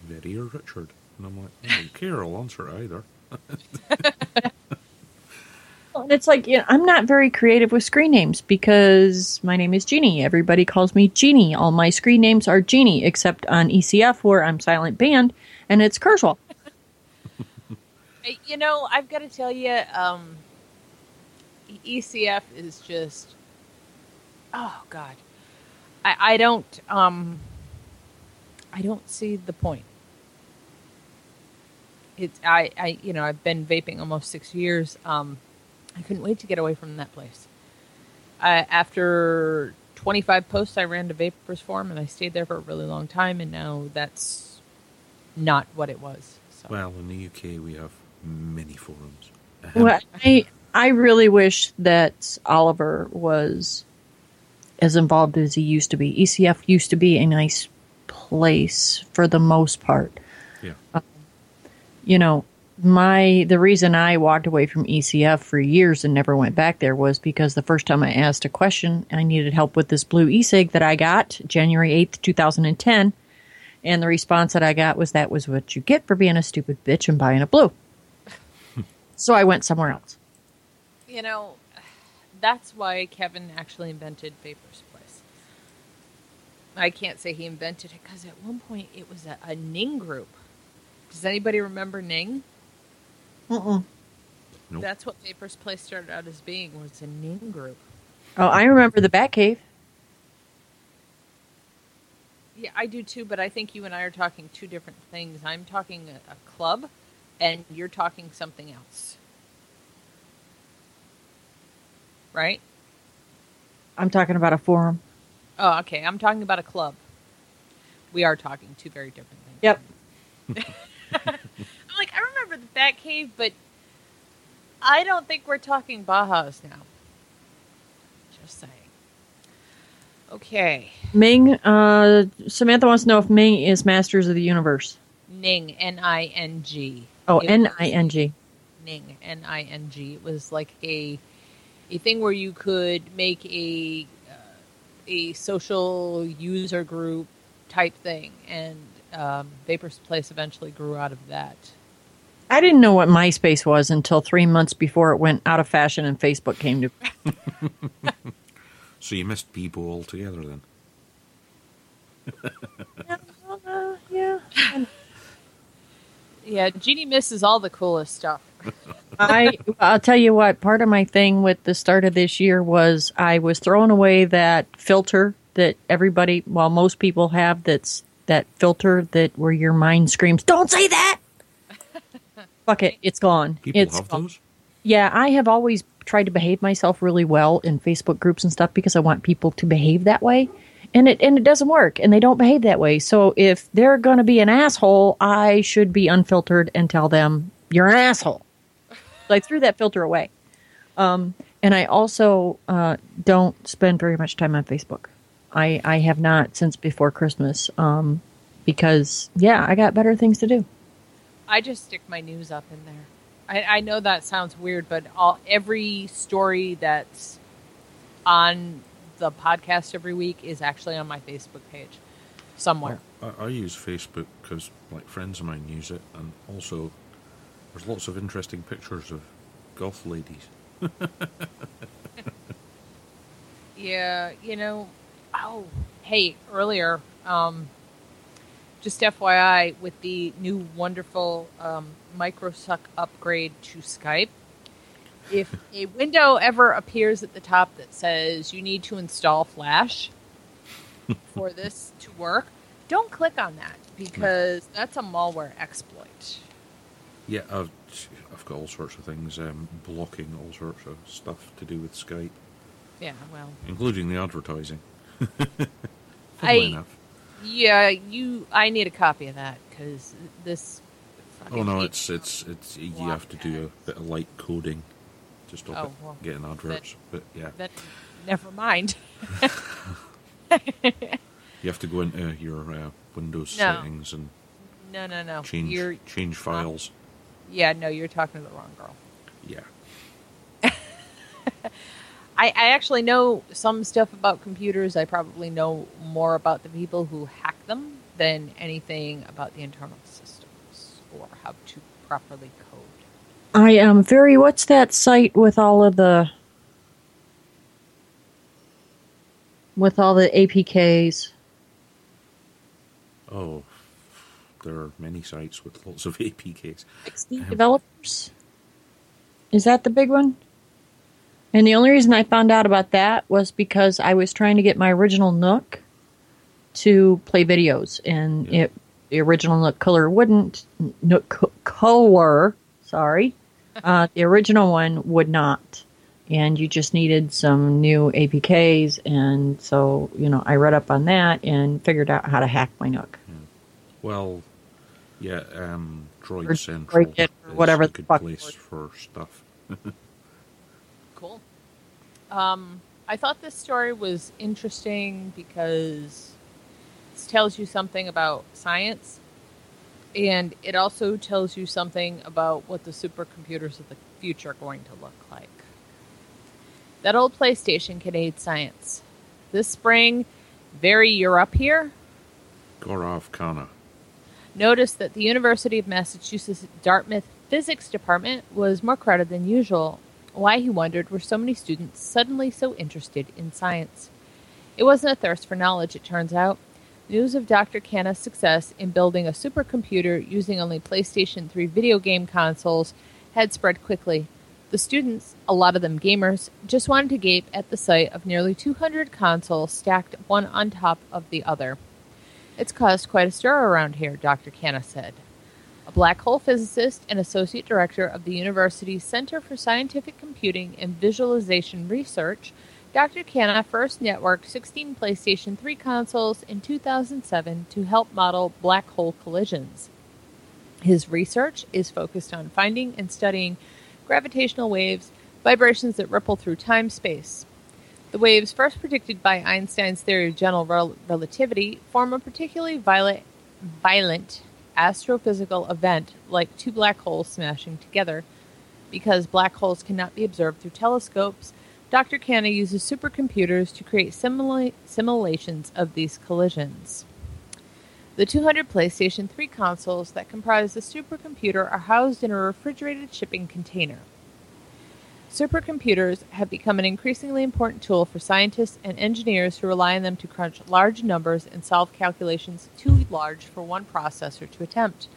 Betty or Richard? And I'm like, I don't care, I'll answer either. And it's like you know, I'm not very creative with screen names because my name is Jeannie. Everybody calls me Jeannie. All my screen names are Jeannie, except on ECF where I'm silent band and it's Kurzweil. You know, I've got to tell you, um, ECF is just, oh God, I I don't um, I don't see the point. It's I I you know I've been vaping almost six years. Um, I couldn't wait to get away from that place. I, after 25 posts, I ran to Vapors Forum and I stayed there for a really long time, and now that's not what it was. So. Well, in the UK, we have many forums. Well, I I really wish that Oliver was as involved as he used to be. ECF used to be a nice place for the most part. yeah. You know, my the reason I walked away from ECF for years and never went back there was because the first time I asked a question, I needed help with this blue e-cig that I got January 8th, 2010, and the response that I got was that was what you get for being a stupid bitch and buying a blue. so I went somewhere else. You know, that's why Kevin actually invented Vapors Place. I can't say he invented it because at one point it was a, a Ning group Does anybody remember Ning? Mm-mm. Nope. That's what Vapors Place started out as being was a Ning group. Oh, I remember the Batcave. Yeah, I do too, but I think you and I are talking two different things. I'm talking a, a club, and you're talking something else. Right? I'm talking about a forum. Oh, okay. I'm talking about a club. We are talking two very different things. Yep. I'm like, I remember the Bat Cave, but I don't think we're talking Bajas now. Just saying. Okay. Ming, uh, Samantha wants to know if Ming is Masters of the Universe. Ning, N I N G. Oh, N I N G. Ning, N I N G. It was like a a thing where you could make a uh, a social user group type thing, and um, Vapor's Place eventually grew out of that. I didn't know what MySpace was until three months before it went out of fashion and Facebook came to. So you missed people altogether then? Uh, yeah. Yeah, Jeannie misses all the coolest stuff. I I'll tell you what. Part of my thing with the start of this year was I was throwing away that filter that everybody, well, most people have. That's that filter that where your mind screams, "Don't say that." Fuck it, it's gone. People it's have gone. those? Yeah, I have always tried to behave myself really well in Facebook groups and stuff because I want people to behave that way. And it and it doesn't work and they don't behave that way. So if they're going to be an asshole, I should be unfiltered and tell them you're an asshole. So I threw that filter away. Um, and I also uh, don't spend very much time on Facebook. I, I have not since before Christmas um, because, yeah, I got better things to do. I just stick my news up in there. I, I know that sounds weird, but all every story that's on the podcast every week is actually on my Facebook page somewhere. I, I use Facebook because like friends of mine use it, and also there's lots of interesting pictures of golf ladies. Yeah, you know. Oh, hey, earlier, um, just FYI, with the new wonderful um, Microsuck upgrade to Skype, if a window ever appears at the top that says you need to install Flash for this to work, don't click on that because that's a malware exploit. Yeah, I've I've got all sorts of things um, blocking all sorts of stuff to do with Skype, Yeah, well, including the advertising. I- enough. yeah, you. I need a copy of that because this. Oh no, it's it's it's you have to do a bit of light coding just to stop Oh, it well, getting adverts. but yeah, That, never mind. you have to go into your uh, Windows No. settings and No, no, no. change You're, change files. yeah, no, you're talking to the wrong girl. Yeah, I, I actually know some stuff about computers. I probably know more about the people who hack them than anything about the internal systems or how to properly code. I am very. What's that site with all of the with all the APKs? Oh, there are many sites with lots of APKs. XD developers. Is that the big one? And the only reason I found out about that was because I was trying to get my original Nook to play videos, and Yeah. it the original Nook color wouldn't Nook color. Sorry, uh, the original one would not, and you just needed some new APKs, and so you know I read up on that and figured out how to hack my Nook. Well, yeah, um, Android Central or whatever the fuck place for stuff. Um, I thought this story was interesting because it tells you something about science, and it also tells you something about what the supercomputers of the future are going to look like. That old PlayStation can aid science. This spring, very you're up here. Gaurav Khanna. noticed that the University of Massachusetts Dartmouth Physics Department was more crowded than usual. Why, he wondered, were so many students suddenly so interested in science? It wasn't a thirst for knowledge, it turns out. News of Dr. Khanna's success in building a supercomputer using only PlayStation 3 video game consoles had spread quickly. The students, a lot of them gamers, just wanted to gape at the sight of nearly 200 consoles stacked one on top of the other. It's caused quite a stir around here, Dr. Khanna said. A black hole physicist and associate director of the university's Center for Scientific Computing and Visualization Research, Dr. Khanna first networked 16 PlayStation 3 consoles in 2007 to help model black hole collisions. His research is focused on finding and studying gravitational waves, vibrations that ripple through time space. The waves, first predicted by Einstein's theory of general rel- relativity, form a particularly violent, violent astrophysical event like two black holes smashing together. Because black holes cannot be observed through telescopes, Dr. Khanna uses supercomputers to create simula- simulations of these collisions. The 200 PlayStation 3 consoles that comprise the supercomputer are housed in a refrigerated shipping container. Supercomputers have become an increasingly important tool for scientists and engineers who rely on them to crunch large numbers and solve calculations too large for one processor to attempt.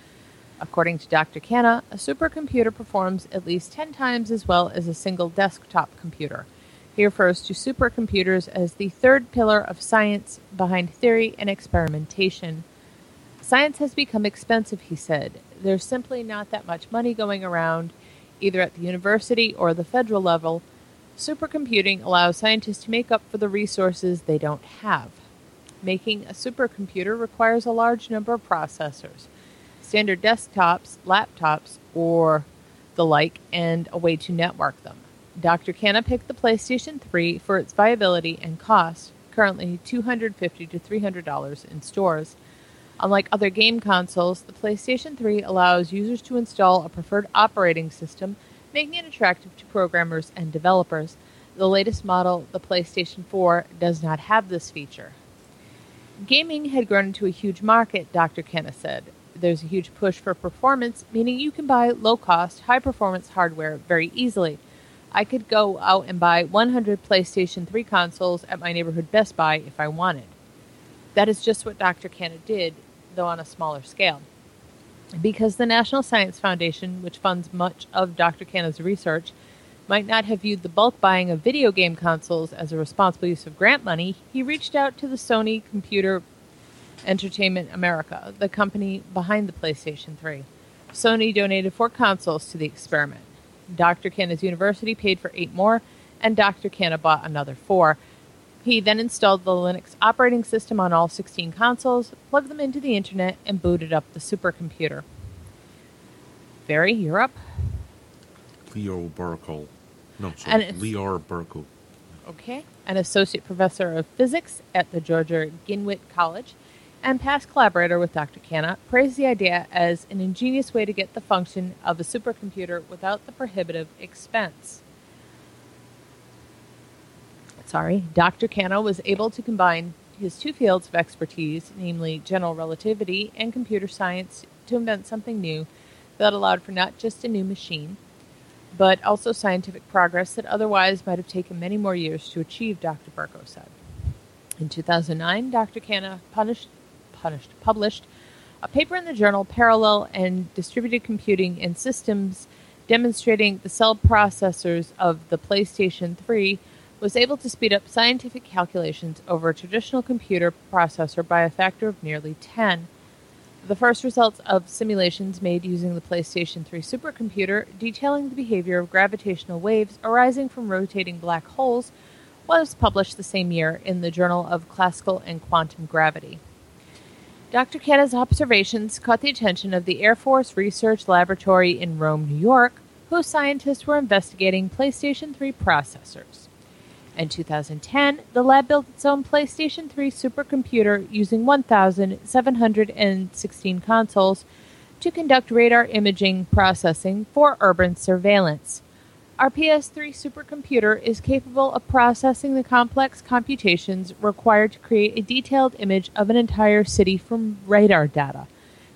According to Dr. Khanna, a supercomputer performs at least 10 times as well as a single desktop computer. He refers to supercomputers as the third pillar of science behind theory and experimentation. Science has become expensive, he said. There's simply not that much money going around, either at the university or the federal level. Supercomputing allows scientists to make up for the resources they don't have. Making a supercomputer requires a large number of processors, standard desktops, laptops, or the like, and a way to network them. Dr. Khanna picked the PlayStation 3 for its viability and cost, currently 250 to $300 in stores. Unlike other game consoles, the PlayStation 3 allows users to install a preferred operating system, making it attractive to programmers and developers. The latest model, the PlayStation 4, does not have this feature. Gaming had grown into a huge market, Dr. Khanna said. There's a huge push for performance, meaning you can buy low cost, high performance hardware very easily. I could go out and buy 100 PlayStation 3 consoles at my neighborhood Best Buy if I wanted. That is just what Dr. Khanna did, though on a smaller scale. Because the National Science Foundation, which funds much of Dr. Khanna's research, might not have viewed the bulk buying of video game consoles as a responsible use of grant money, he reached out to the Sony Computer Entertainment America, the company behind the PlayStation 3. Sony donated four consoles to the experiment. Dr. Khanna's university paid for eight more, and Dr. Khanna bought another four. He then installed the Linux operating system on all 16 consoles, plugged them into the internet, and booted up the supercomputer. Very Europe. Leo Burkle. No, sorry, Leor Burkle. Okay. An associate professor of physics at the Georgia Gwinnett College and past collaborator with Dr. Khanna, praised the idea as an ingenious way to get the function of a supercomputer without the prohibitive expense. Sorry, Dr. Khanna was able to combine his two fields of expertise, namely general relativity and computer science, to invent something new that allowed for not just a new machine, but also scientific progress that otherwise might have taken many more years to achieve, Dr. Burko said. In 2009, Dr. Khanna punished, punished, published a paper in the journal Parallel and Distributed Computing and Systems demonstrating the cell processors of the PlayStation 3 was able to speed up scientific calculations over a traditional computer processor by a factor of nearly 10. The first results of simulations made using the PlayStation 3 supercomputer detailing the behavior of gravitational waves arising from rotating black holes was published the same year in the Journal of Classical and Quantum Gravity. Dr. Khanna's observations caught the attention of the Air Force Research Laboratory in Rome, New York, whose scientists were investigating PlayStation 3 processors. In 2010, the lab built its own PlayStation 3 supercomputer using 1,716 consoles to conduct radar imaging processing for urban surveillance. Our PS3 supercomputer is capable of processing the complex computations required to create a detailed image of an entire city from radar data,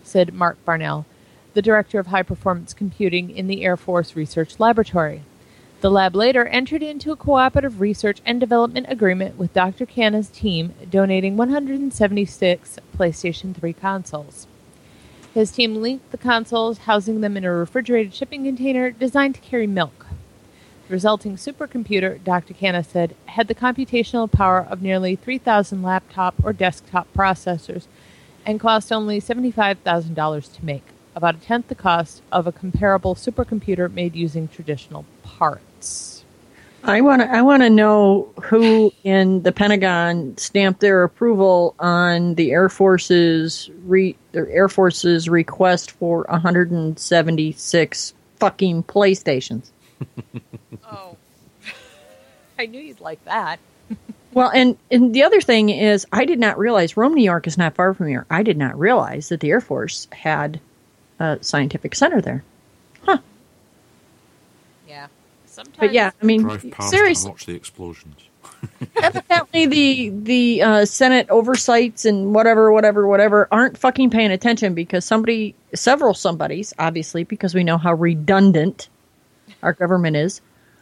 said Mark Barnell, the director of high performance computing in the Air Force Research Laboratory. The lab later entered into a cooperative research and development agreement with Dr. Khanna's team, donating 176 PlayStation 3 consoles. His team linked the consoles, housing them in a refrigerated shipping container designed to carry milk. The resulting supercomputer, Dr. Khanna said, had the computational power of nearly 3,000 laptop or desktop processors and cost only $75,000 to make, about a tenth the cost of a comparable supercomputer made using traditional parts. I want to. I want to know who in the Pentagon stamped their approval on the Air Force's re, their Air Force's request for 176 fucking PlayStations. Oh. I knew you'd like that. Well, and and the other thing is, I did not realize Rome, New York is not far from here. I did not realize that the Air Force had a scientific center there. Yeah. Sometimes But yeah, I mean, Drive past seriously, and watch the explosions. evidently the the uh, Senate oversights and whatever, whatever, whatever aren't fucking paying attention because somebody, several somebodies, obviously, because we know how redundant our government is,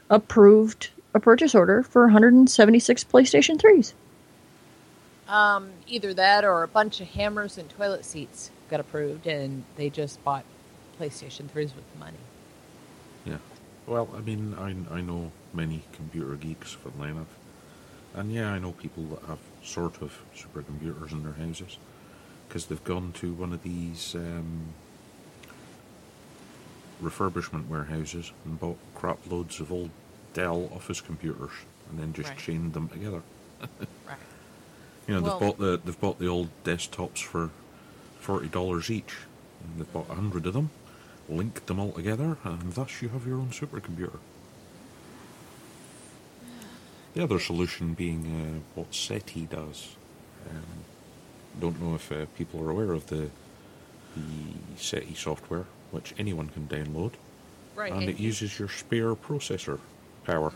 approved a purchase order for 176 PlayStation 3s. Um, either that or a bunch of hammers and toilet seats got approved, and they just bought PlayStation 3s with the money. Well, I mean, I, I know many computer geeks for enough. And yeah, I know people that have sort of supercomputers in their houses because they've gone to one of these um, refurbishment warehouses and bought crap loads of old Dell office computers and then just Right. chained them together. Right. You know, Well- they've bought the they've bought the old desktops for forty dollars each. And they've bought a hundred of them, linked them all together, and thus you have your own supercomputer. The other solution being uh, what SETI does. Um, don't know if uh, people are aware of the the SETI software, which anyone can download, Right. and it uses your spare processor power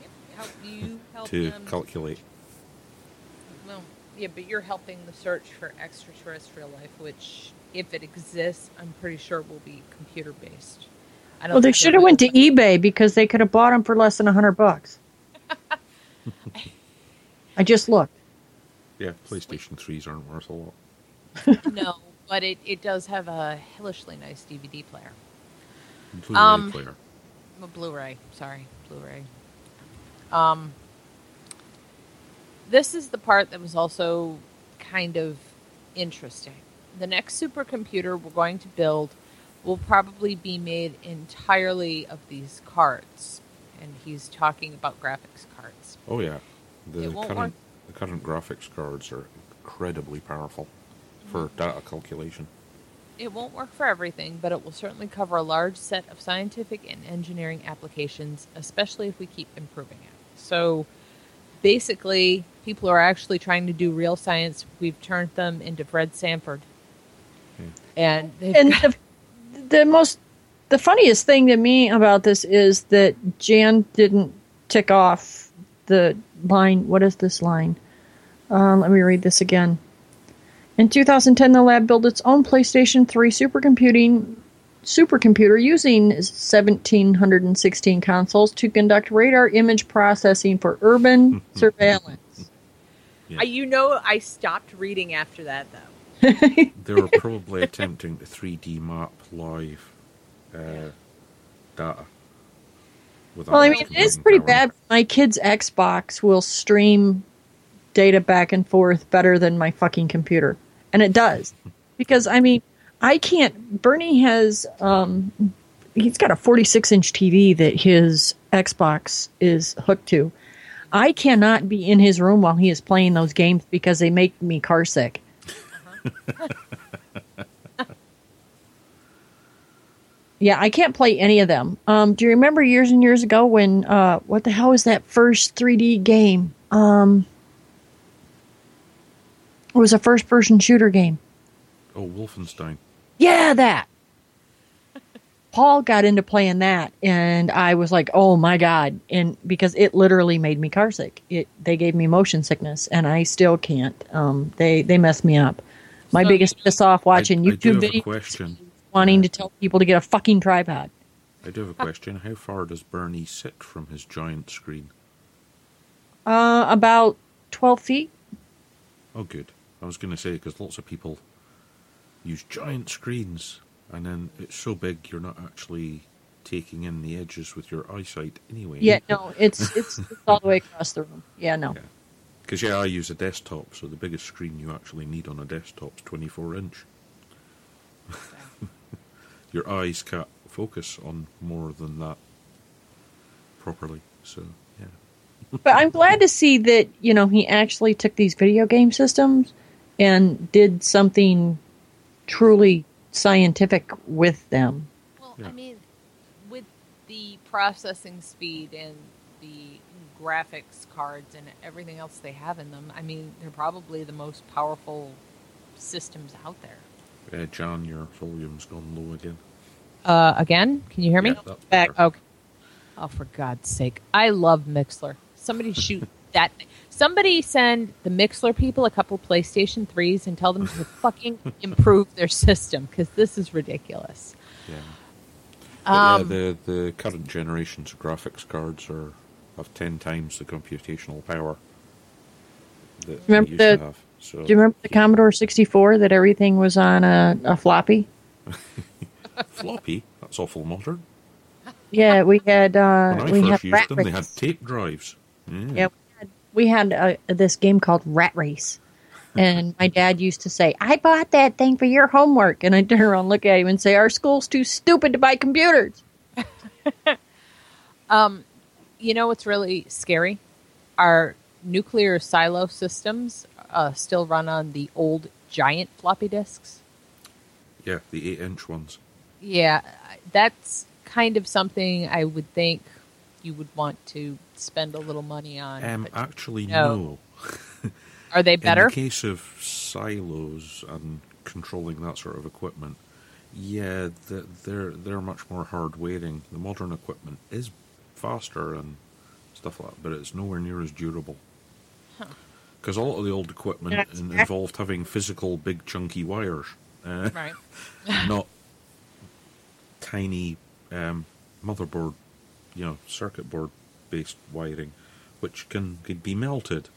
Yep, help you help to them. calculate. Well, yeah, but you're helping the search for extraterrestrial life, which, if it exists, I'm pretty sure it will be computer based. I don't Well, they should have went to will, eBay because they could have bought them for less than a 100 bucks. I just looked. Yeah, PlayStation 3s aren't worth a lot. No, but it, it does have a hellishly nice DVD player. Blu-ray Um, player. A Blu-ray, sorry, Blu-ray. Um, this is the part that was also kind of interesting. The next supercomputer we're going to build will probably be made entirely of these cards, and he's talking about graphics cards. Oh yeah, the current work. the current graphics cards are incredibly powerful for Mm-hmm. data calculation. It won't work for everything, but it will certainly cover a large set of scientific and engineering applications, especially if we keep improving it. So basically, people who are actually trying to do real science. We've turned them into Fred Sanford. Hmm. And, And the, the most, the funniest thing to me about this is that Jan didn't tick off the line. What is this line? Uh, let me read this again. In 2010, the lab built its own PlayStation 3 supercomputing supercomputer using 1716 consoles to conduct radar image processing for urban surveillance. I, you know, I stopped reading after that, though. They were probably attempting to 3D map live uh, data. Well, I mean, it is pretty power. bad. My kid's Xbox will stream data back and forth better than my fucking computer, and it does. Because I mean, I can't. Bernie has um, he's got a 46 inch TV that his Xbox is hooked to. I cannot be in his room while he is playing those games because they make me car sick. Yeah, I can't play any of them. Um, do you remember years and years ago when uh, what the hell was that first 3D game? Um, it was a first-person shooter game. Oh, Wolfenstein. Yeah, that. Paul got into playing that, and I was like, "Oh my god!" And because it literally made me car sick. It they gave me motion sickness, and I still can't. Um, they they messed me up. My biggest piss off watching I, I YouTube a videos, question. wanting to tell people to get a fucking tripod. I do have a question. How far does Bernie sit from his giant screen? Uh, about 12 feet. Oh, good. I was going to say because lots of people use giant screens, and then it's so big you're not actually taking in the edges with your eyesight anyway. Yeah, no, it's, it's, it's all the way across the room. Yeah, no. Yeah. Because yeah, I use a desktop, so the biggest screen you actually need on a desktop is 24 inch. Your eyes can't focus on more than that properly. So yeah, But I'm glad to see that, you know, he actually took these video game systems and did something truly scientific with them. Well, Yeah. I mean, with the processing speed and the graphics cards and everything else they have in them, I mean, they're probably the most powerful systems out there. uh, John, your volume's gone low again. Uh, again, can you hear me? Yeah, that's Back. better. Okay. Oh, for God's sake! I love Mixlr. Somebody shoot that. Somebody send the Mixlr people a couple PlayStation threes and tell them to fucking improve their system because this is ridiculous. Yeah. But yeah, Um, the the current generations of graphics cards are have ten times the computational power that Remember they used the- to have. So Do you remember the Commodore 64 that everything was on a, a floppy? floppy? That's awful modern. Yeah, we had uh, When I we first had used Rat them, Race. they had tape drives. Yeah. Yeah, we had, we had uh, this game called Rat Race. And my dad used to say, I bought that thing for your homework. And I'd turn around and look at him and say, Our school's too stupid to buy computers. you know what's really scary? Our nuclear silo systems uh, still run on the old giant floppy disks. Yeah, the eight-inch ones. Yeah, that's kind of something I would think you would want to spend a little money on. Um, actually, no. no. are they better? In the case of silos and controlling that sort of equipment, yeah, they're they're much more hard wearing. The modern equipment is faster and stuff like that, but it's nowhere near as durable. Because a lot of the old equipment in- involved having physical, big, chunky wires, uh, right. not tiny um, motherboard, you know, circuit board based wiring, which can could be melted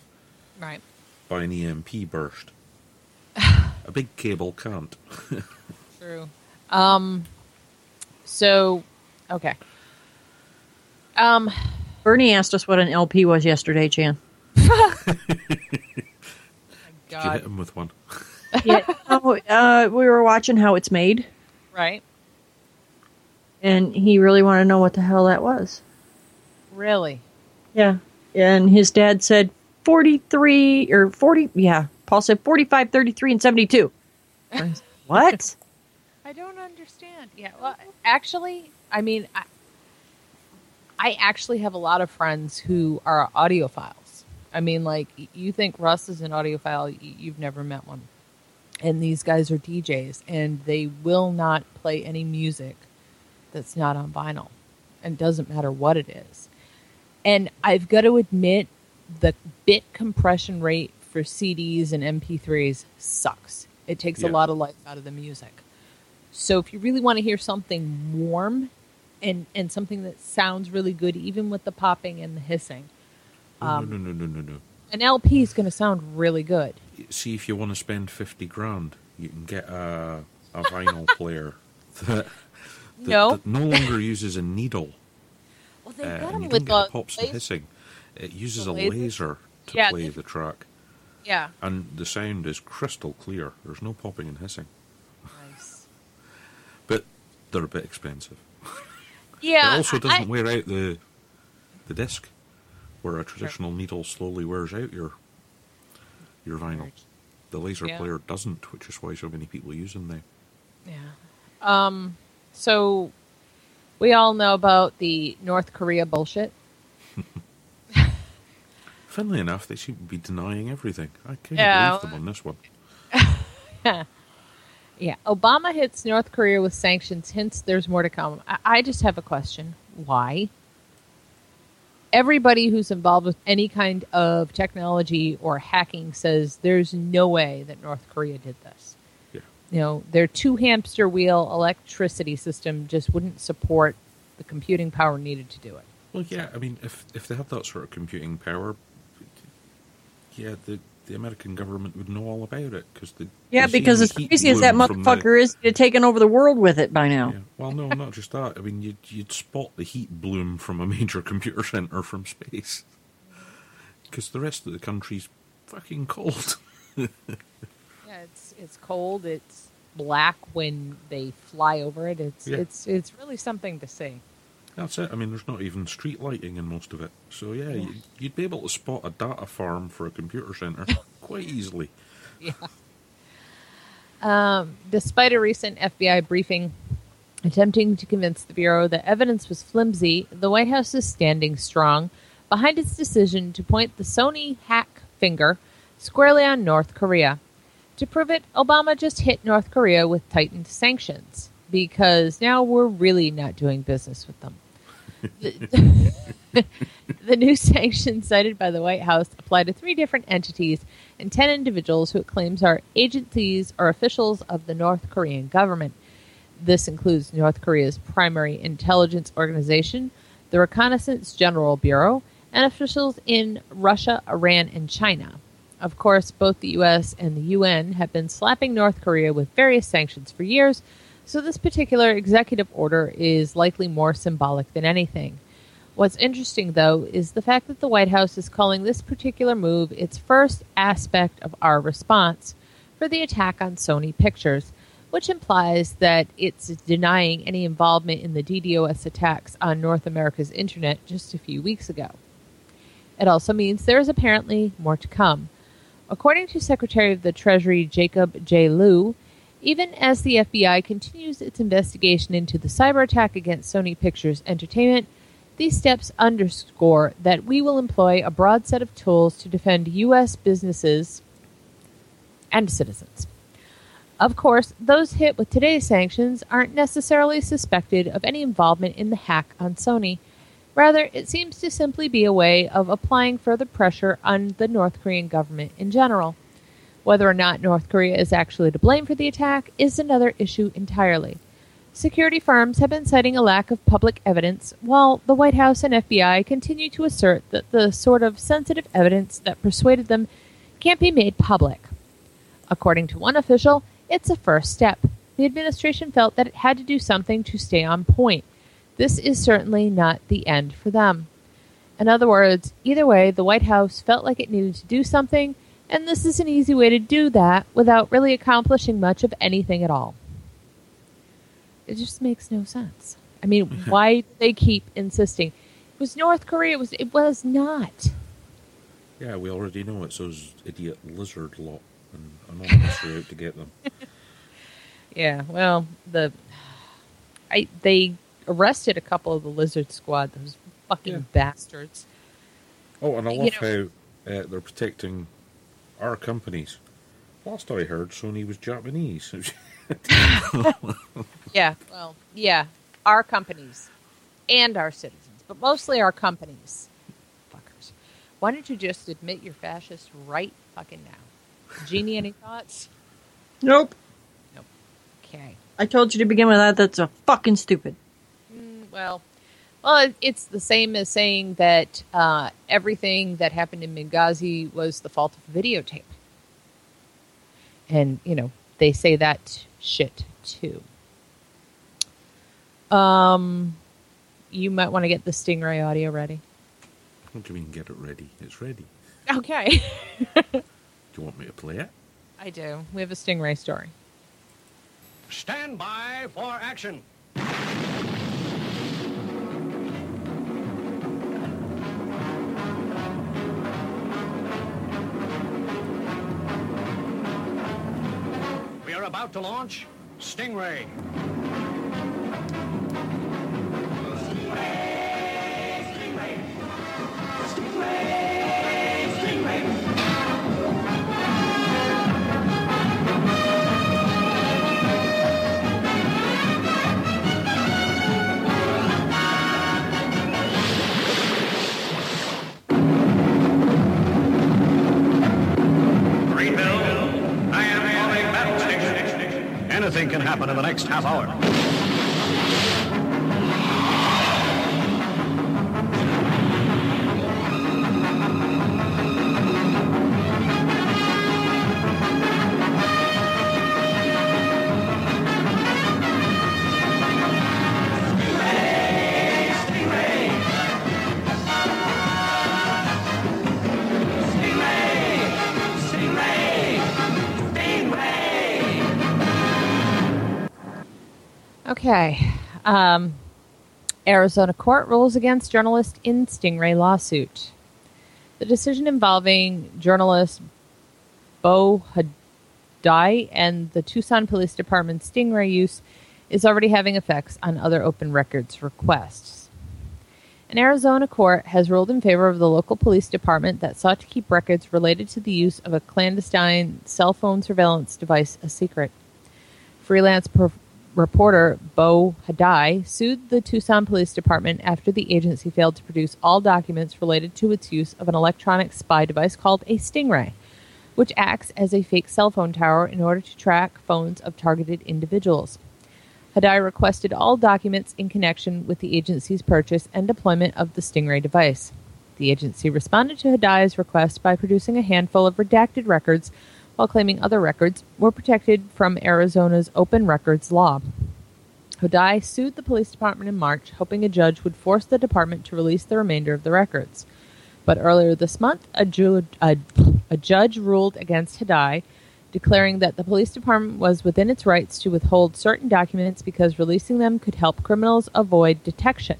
Right. by an EMP burst. A big cable can't. True. Um. So, okay. Um. Bernie asked us what an LP was yesterday, Chan. Did you hit him with one? Yeah. oh, uh, we were watching how it's made, Right. and he really wanted to know what the hell that was. Really. Yeah. And his dad said 43 or 40. Yeah. Paul said 45, 33, and 72. What? I don't understand. Yeah. Well, actually, I mean, I, I actually have a lot of friends who are audiophiles. I mean, like, you think Russ is an audiophile, you've never met one. And these guys are DJs, and they will not play any music that's not on vinyl. And doesn't matter what it is. And I've got to admit, the bit compression rate for CDs and MP3s sucks. It takes a lot of life out of the music. So if you really want to hear something warm and and something that sounds really good, even with the popping and the hissing, Um, no, no, no, no, no, no. an LP is going to sound really good. See, if you want to spend 50 grand, you can get a, a vinyl player that, that, No. that no longer uses a needle. Well, Uh, they've got and them with the the pops and hissing. It uses a laser? laser to Yeah, play they- the track. Yeah. And the sound is crystal clear. There's no popping and hissing. Nice. But they're a bit expensive. Yeah. it also doesn't wear out the the disc, where a traditional needle slowly wears out your your vinyl. The laser Yeah. player doesn't, which is why so many people use them now. Yeah. Um. So, we all know about the North Korea bullshit. Funnily enough, they seem to be denying everything. I can't Yeah, believe them on this one. Yeah. Obama hits North Korea with sanctions. hence there's more to come. I, I just have a question. Why? Everybody who's involved with any kind of technology or hacking says there's no way that North Korea did this. Yeah. You know, their two hamster wheel electricity system just wouldn't support the computing power needed to do it. Well, yeah, I mean, if if they have that sort of computing power, yeah, the the American government would know all about it because the Yeah, because as crazy as that motherfucker is, you'd taken over the world with it by now. Yeah. Well, no, not just that. I mean, you'd you'd spot the heat bloom from a major computer center from space because the rest of the country's fucking cold. Yeah, it's it's cold. It's black when they fly over it. It's Yeah. it's it's really something to see. That's it. I mean, there's not even street lighting in most of it. So yeah, you- you'd be able to spot a data farm for a computer center quite easily. Um, despite a recent FBI briefing attempting to convince the Bureau that evidence was flimsy, the White House is standing strong behind its decision to point the Sony hack finger squarely on North Korea. To prove it, Obama just hit North Korea with tightened sanctions because now we're really not doing business with them. The, the new sanctions cited by the White House apply to three different entities and 10 individuals who it claims are agencies or officials of the North Korean government. This includes North Korea's primary intelligence organization, the Reconnaissance General Bureau, and officials in Russia, Iran, and China. Of course, both the US and the UN have been slapping North Korea with various sanctions for years, so this particular executive order is likely more symbolic than anything. What's interesting, though, is the fact that the White House is calling this particular move its first aspect of our response for the attack on Sony Pictures, which implies that it's denying any involvement in the DDoS attacks on North America's internet just a few weeks ago. It also means there is apparently more to come. According to Secretary of the Treasury Jacob J. Lew, even as the FBI continues its investigation into the cyber attack against Sony Pictures Entertainment, these steps underscore that we will employ a broad set of tools to defend U.S. businesses and citizens. Of course, those hit with today's sanctions aren't necessarily suspected of any involvement in the hack on Sony. Rather, it seems to simply be a way of applying further pressure on the North Korean government in general. Whether or not North Korea is actually to blame for the attack is another issue entirely. Security firms have been citing a lack of public evidence, while the White House and FBI continue to assert that the sort of sensitive evidence that persuaded them can't be made public. According to one official, it's a first step. The administration felt that it had to do something to stay on point. This is certainly not the end for them. In other words, either way, the White House felt like it needed to do something, and this is an easy way to do that without really accomplishing much of anything at all. It just makes no sense. I mean, why do they keep insisting? It was North Korea. It was. It was not. Yeah, we already know it's those idiot lizard lot, and Anonymous are out to get them. Yeah. Well, the I they arrested a couple of the Lizard Squad. Those fucking Yeah. bastards. Oh, and I You love know- how uh, they're protecting our companies. Last I heard, Sony was Japanese. Yeah. Well, yeah. Our companies and our citizens, but mostly our companies. Fuckers. Why don't you just admit you're fascist right fucking now? Jeannie, any thoughts? Nope. Nope. Okay. I told you to begin with that. That's a fucking stupid. Mm, well, well, it's the same as saying that uh, everything that happened in Benghazi was the fault of videotape. And you know they say that shit too. Um, you might want to get the Stingray audio ready. what do you mean, get it ready? It's ready. Okay. Do you want me to play it? I do. We have a Stingray story. Stand by for action. To launch Stingray. Anything can happen in the next half hour. Okay. Um, Arizona court rules against journalist in Stingray lawsuit. The decision involving journalist Beau Hodai and the Tucson Police Department's Stingray use is already having effects on other open records requests. An Arizona court has ruled in favor of the local police department that sought to keep records related to the use of a clandestine cell phone surveillance device a secret. Freelance per- reporter Beau Hodai sued the Tucson Police Department after the agency failed to produce all documents related to its use of an electronic spy device called a Stingray, which acts as a fake cell phone tower in order to track phones of targeted individuals. Hodai requested all documents in connection with the agency's purchase and deployment of the Stingray device. The agency responded to Hodai's request by producing a handful of redacted records while claiming other records were protected from Arizona's open records law. Hodai sued the police department in March, hoping a judge would force the department to release the remainder of the records. But earlier this month, a, ju- a, a judge ruled against Hodai, declaring that the police department was within its rights to withhold certain documents because releasing them could help criminals avoid detection.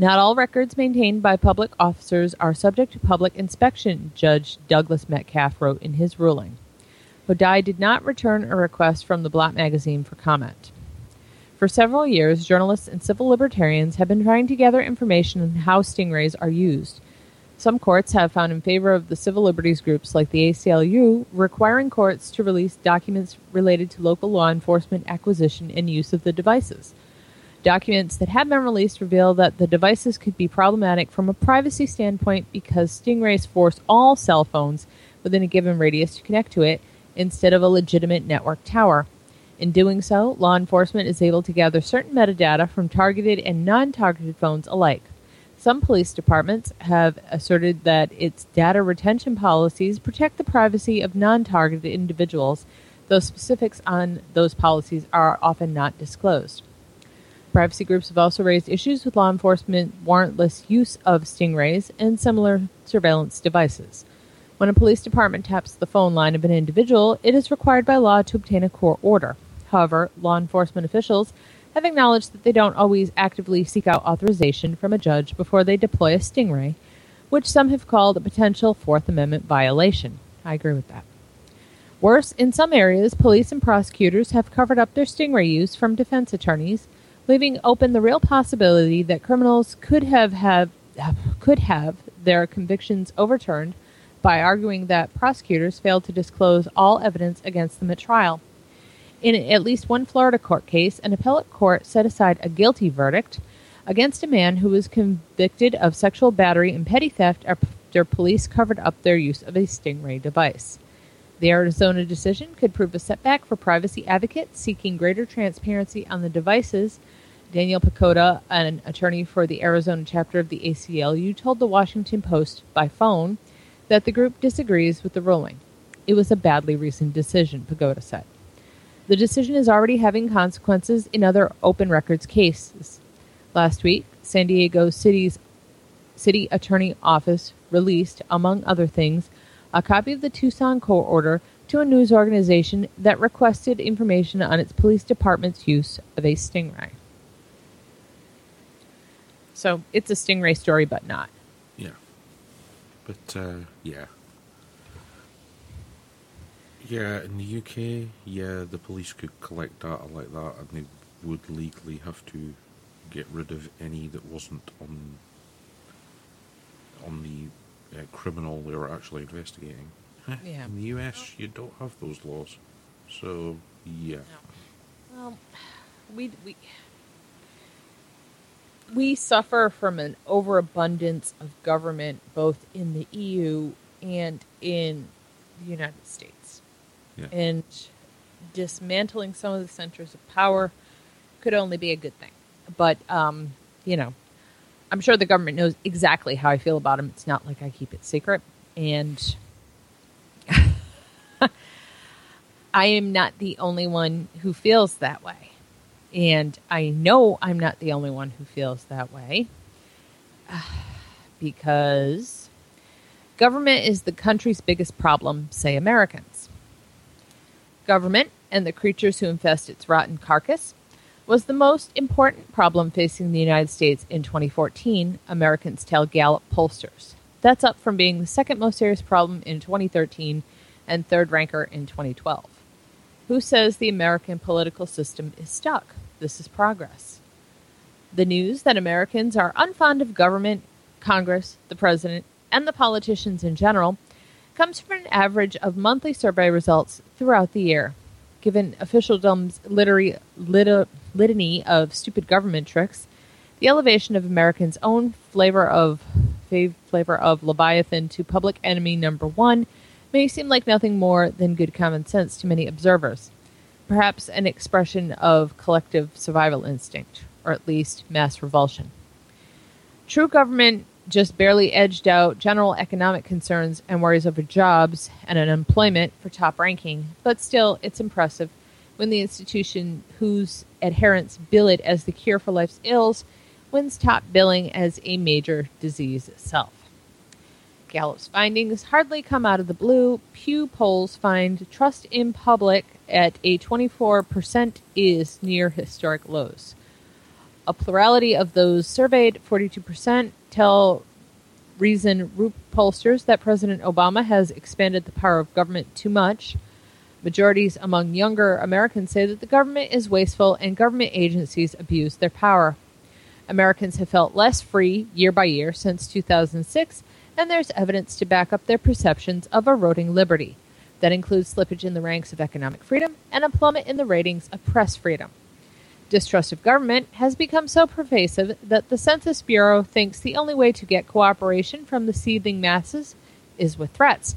Not all records maintained by public officers are subject to public inspection, Judge Douglas Metcalf wrote in his ruling. Hodai did not return a request from the Blatt magazine for comment. For several years, journalists and civil libertarians have been trying to gather information on how stingrays are used. Some courts have found in favor of the civil liberties groups like the ACLU, requiring courts to release documents related to local law enforcement acquisition and use of the devices. Documents that have been released reveal that the devices could be problematic from a privacy standpoint because stingrays force all cell phones within a given radius to connect to it instead of a legitimate network tower. In doing so, law enforcement is able to gather certain metadata from targeted and non targeted phones alike. Some police departments have asserted that its data retention policies protect the privacy of non targeted individuals, though specifics on those policies are often not disclosed. Privacy groups have also raised issues with law enforcement warrantless use of stingrays and similar surveillance devices. When a police department taps the phone line of an individual, it is required by law to obtain a court order. However, law enforcement officials have acknowledged that they don't always actively seek out authorization from a judge before they deploy a stingray, which some have called a potential Fourth Amendment violation. I agree with that. Worse, in some areas, police and prosecutors have covered up their stingray use from defense attorneys, leaving open the real possibility that criminals could have, have could have their convictions overturned by arguing that prosecutors failed to disclose all evidence against them at trial. In at least one Florida court case, an appellate court set aside a guilty verdict against a man who was convicted of sexual battery and petty theft after police covered up their use of a Stingray device. The Arizona decision could prove a setback for privacy advocates seeking greater transparency on the devices. Daniel Pochoda, an attorney for the Arizona chapter of the ACLU, told the Washington Post by phone that the group disagrees with the ruling. It was a badly reasoned decision, Pochoda said. The decision is already having consequences in other open records cases. Last week, San Diego City's city attorney office released, among other things, a copy of the Tucson court order to a news organization that requested information on its police department's use of a stingray. So it's a stingray story, but not. Yeah. But, uh, yeah. Yeah, in the UK, yeah, the police could collect data like that and they would legally have to get rid of any that wasn't on on the uh, criminal they were actually investigating. Yeah. In the US, you don't have those laws. So, yeah. Well, we we we suffer from an overabundance of government both in the EU and in the United States. Yeah. And dismantling some of the centers of power could only be a good thing. But um, you know, I'm sure the government knows exactly how I feel about them. It's not like I keep it secret and I am not the only one who feels that way. And I know I'm not the only one who feels that way because government is the country's biggest problem, say Americans. Government and the creatures who infest its rotten carcass was the most important problem facing the United States in 2014, Americans tell Gallup pollsters. That's up from being the second most serious problem in 2013 and third ranker in 2012. Who says the American political system is stuck? This is progress. The news that Americans are unfond of government, Congress, the president, and the politicians in general comes from an average of monthly survey results throughout the year. Given officialdom's literary, lit- litany of stupid government tricks, the elevation of Americans' own flavor of flavor of Leviathan to public enemy number one may seem like nothing more than good common sense to many observers. Perhaps an expression of collective survival instinct, or at least mass revulsion. True government just barely edged out general economic concerns and worries over jobs and unemployment for top ranking, but still, it's impressive when the institution whose adherents bill it as the cure for life's ills wins top billing as a major disease itself. Gallup's findings hardly come out of the blue. Pew polls find trust in public at a 24% is near historic lows. A plurality of those surveyed, 42%, tell reason pollsters that President Obama has expanded the power of government too much. Majorities among younger Americans say that the government is wasteful and government agencies abuse their power. Americans have felt less free year by year since 2006, and there's evidence to back up their perceptions of eroding liberty. That includes slippage in the ranks of economic freedom and a plummet in the ratings of press freedom. Distrust of government has become so pervasive that the Census Bureau thinks the only way to get cooperation from the seething masses is with threats,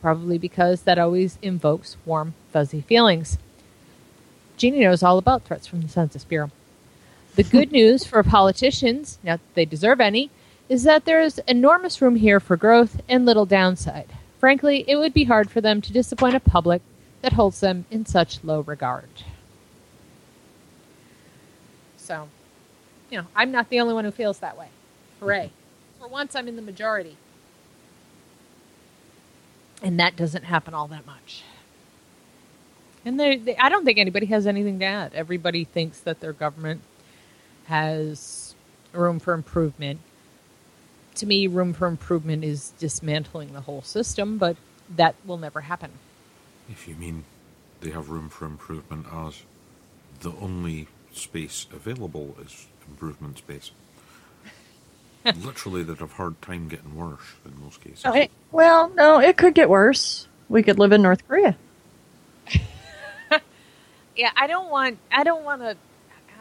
probably because that always invokes warm, fuzzy feelings. Jeannie knows all about threats from the Census Bureau. The good news for politicians, now that they deserve any, is that there is enormous room here for growth and little downside. Frankly, it would be hard for them to disappoint a public that holds them in such low regard. So, you know, I'm not the only one who feels that way. Hooray. For once, I'm in the majority. And that doesn't happen all that much. And they, they, I don't think anybody has anything to add. Everybody thinks that their government has room for improvement. To me, room for improvement is dismantling the whole system, but that will never happen. If you mean they have room for improvement as the only space available is improvement space. Literally, they'd have hard time getting worse in most cases. Oh, hey, Well, no, it could get worse. We could live in North Korea. yeah, I don't want. I don't want to.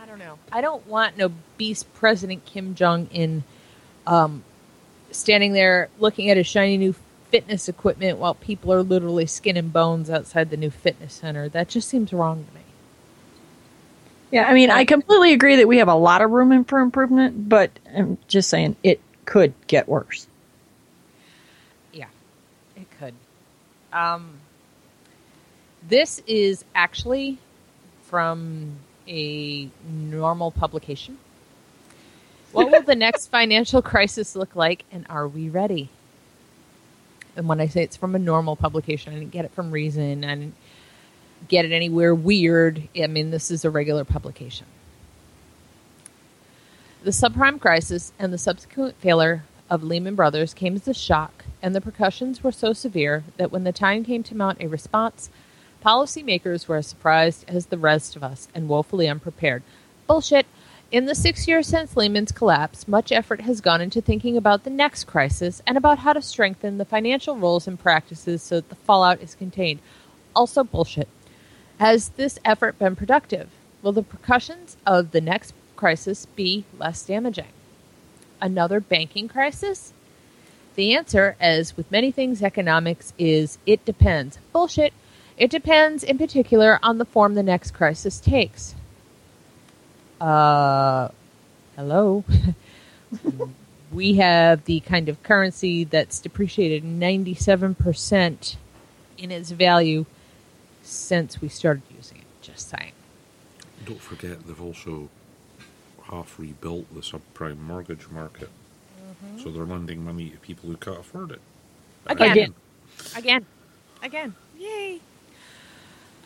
I don't know. I don't want no beast President Kim Jong Un, um, standing there looking at a shiny new fitness equipment while people are literally skin and bones outside the new fitness center. That just seems wrong to me. Yeah, I mean, I completely agree that we have a lot of room for improvement, but I'm just saying it could get worse. Yeah, it could. Um, this is actually from a normal publication. What will the next financial crisis look like, and are we ready? And when I say it's from a normal publication, I didn't get it from Reason. and get it anywhere weird. I mean, this is a regular publication. The subprime crisis and the subsequent failure of Lehman Brothers came as a shock, and the repercussions were so severe that when the time came to mount a response, policymakers were as surprised as the rest of us and woefully unprepared. Bullshit. In the six years since Lehman's collapse, much effort has gone into thinking about the next crisis and about how to strengthen the financial rules and practices so that the fallout is contained. Also, bullshit. Has this effort been productive? Will the repercussions of the next crisis be less damaging? Another banking crisis? The answer, as with many things economics, is it depends. Bullshit. It depends in particular on the form the next crisis takes. Uh, hello. we have the kind of currency that's depreciated 97% in its value since we started using it. Just saying. Don't forget, they've also half rebuilt the subprime mortgage market. So they're lending money to people who can't afford it. Again. Again. Again. Again. Yay.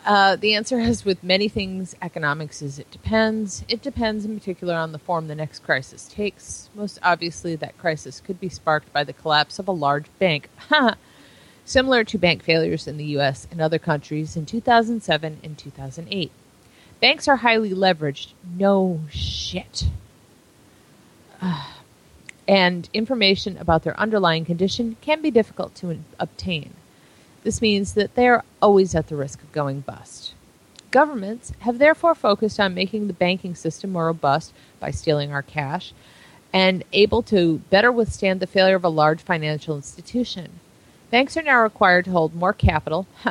Uh, the answer, as with many things economics, is it depends. It depends in particular on the form the next crisis takes. Most obviously, that crisis could be sparked by the collapse of a large bank, similar to bank failures in the U.S. and other countries in 2007 and 2008. Banks are highly leveraged. No shit. and information about their underlying condition can be difficult to obtain. This means that they are always at the risk of going bust. Governments have therefore focused on making the banking system more robust by stealing our cash and able to better withstand the failure of a large financial institution. Banks are now required to hold more capital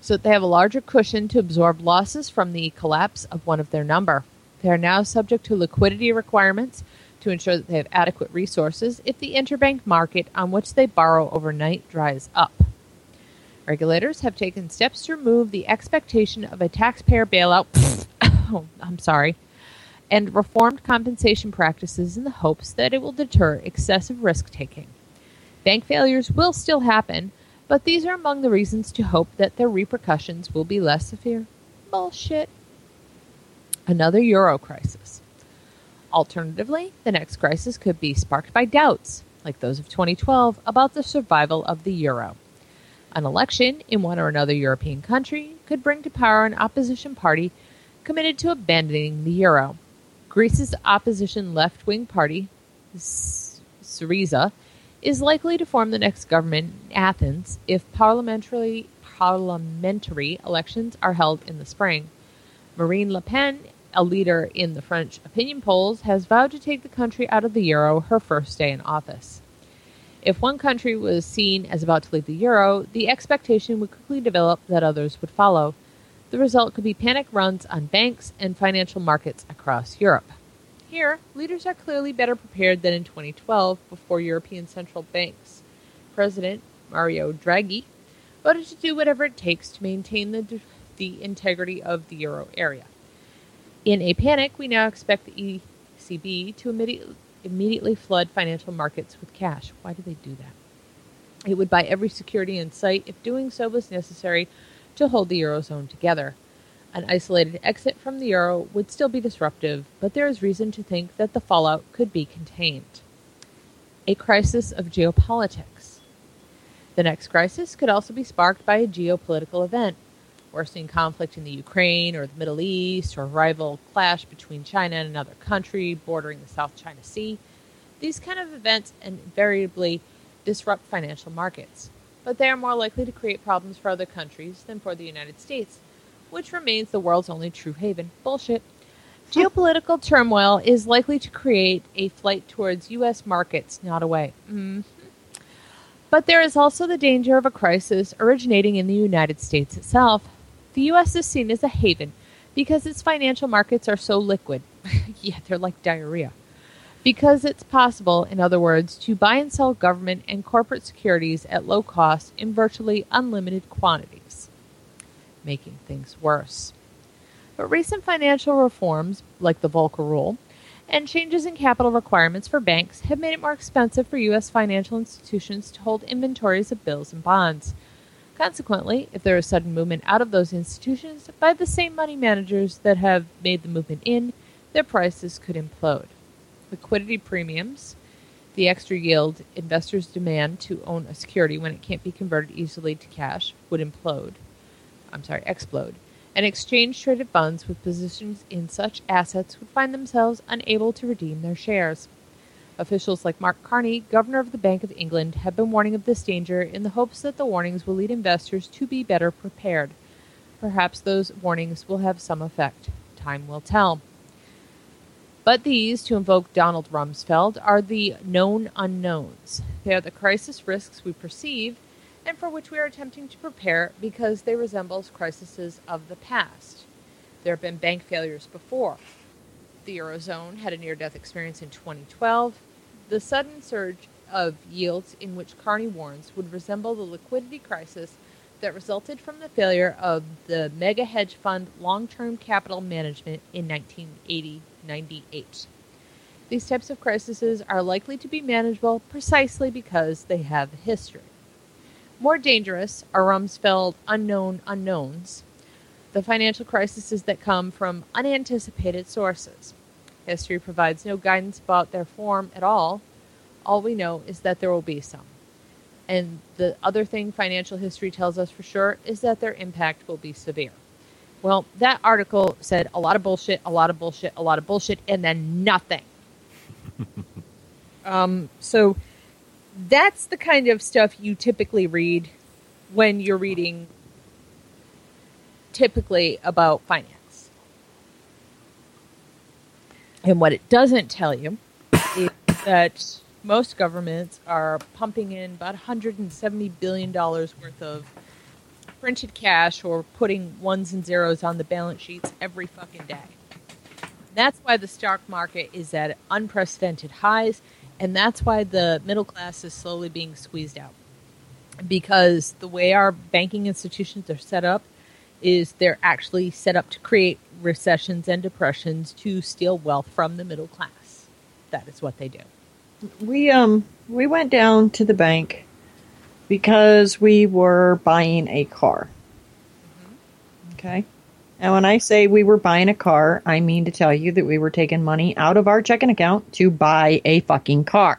so that they have a larger cushion to absorb losses from the collapse of one of their number. They are now subject to liquidity requirements to ensure that they have adequate resources if the interbank market on which they borrow overnight dries up. Regulators have taken steps to remove the expectation of a taxpayer bailout. oh, I'm sorry. And reformed compensation practices in the hopes that it will deter excessive risk taking. Bank failures will still happen, but these are among the reasons to hope that their repercussions will be less severe. Bullshit. Another euro crisis. Alternatively, the next crisis could be sparked by doubts, like those of 2012, about the survival of the euro. An election in one or another European country could bring to power an opposition party committed to abandoning the euro. Greece's opposition left wing party, Syriza, is likely to form the next government in Athens if parliamentary, parliamentary elections are held in the spring. Marine Le Pen, a leader in the French opinion polls, has vowed to take the country out of the euro her first day in office. If one country was seen as about to leave the euro, the expectation would quickly develop that others would follow. The result could be panic runs on banks and financial markets across Europe. Here, leaders are clearly better prepared than in 2012 before European Central Bank's President Mario Draghi voted to do whatever it takes to maintain the, the integrity of the euro area. In a panic, we now expect the ECB to immediately immediately flood financial markets with cash. Why do they do that? It would buy every security in sight if doing so was necessary to hold the Eurozone together. An isolated exit from the Euro would still be disruptive, but there is reason to think that the fallout could be contained. A crisis of geopolitics. The next crisis could also be sparked by a geopolitical event, worsening conflict in the Ukraine or the Middle East, or rival clash between China and another country bordering the South China Sea. These kind of events invariably disrupt financial markets, but they are more likely to create problems for other countries than for the United States, which remains the world's only true haven. Bullshit. Geopolitical turmoil is likely to create a flight towards U.S. markets, not away. Mm-hmm. But there is also the danger of a crisis originating in the United States itself. The U.S. is seen as a haven because its financial markets are so liquid. yeah, they're like diarrhea. Because it's possible, in other words, to buy and sell government and corporate securities at low cost in virtually unlimited quantities, making things worse. But recent financial reforms, like the Volcker Rule, and changes in capital requirements for banks have made it more expensive for U.S. financial institutions to hold inventories of bills and bonds. Consequently, if there is sudden movement out of those institutions by the same money managers that have made the movement in, their prices could implode. Liquidity premiums, the extra yield investors demand to own a security when it can't be converted easily to cash, would implode. I'm sorry, explode. And exchange traded funds with positions in such assets would find themselves unable to redeem their shares. Officials like Mark Carney, governor of the Bank of England, have been warning of this danger in the hopes that the warnings will lead investors to be better prepared. Perhaps those warnings will have some effect. Time will tell. But these, to invoke Donald Rumsfeld, are the known unknowns. They are the crisis risks we perceive and for which we are attempting to prepare because they resemble crises of the past. There have been bank failures before. The Eurozone had a near death experience in 2012. The sudden surge of yields in which Carney warns would resemble the liquidity crisis that resulted from the failure of the mega hedge fund long term capital management in 1980 98. These types of crises are likely to be manageable precisely because they have history. More dangerous are Rumsfeld unknown unknowns, the financial crises that come from unanticipated sources. History provides no guidance about their form at all. All we know is that there will be some. And the other thing financial history tells us for sure is that their impact will be severe. Well, that article said a lot of bullshit, a lot of bullshit, a lot of bullshit, and then nothing. um, so that's the kind of stuff you typically read when you're reading typically about finance. And what it doesn't tell you is that most governments are pumping in about $170 billion worth of printed cash or putting ones and zeros on the balance sheets every fucking day. That's why the stock market is at unprecedented highs, and that's why the middle class is slowly being squeezed out. Because the way our banking institutions are set up is they're actually set up to create recessions and depressions to steal wealth from the middle class. That is what they do. We um we went down to the bank because we were buying a car. Okay. And when I say we were buying a car, I mean to tell you that we were taking money out of our checking account to buy a fucking car.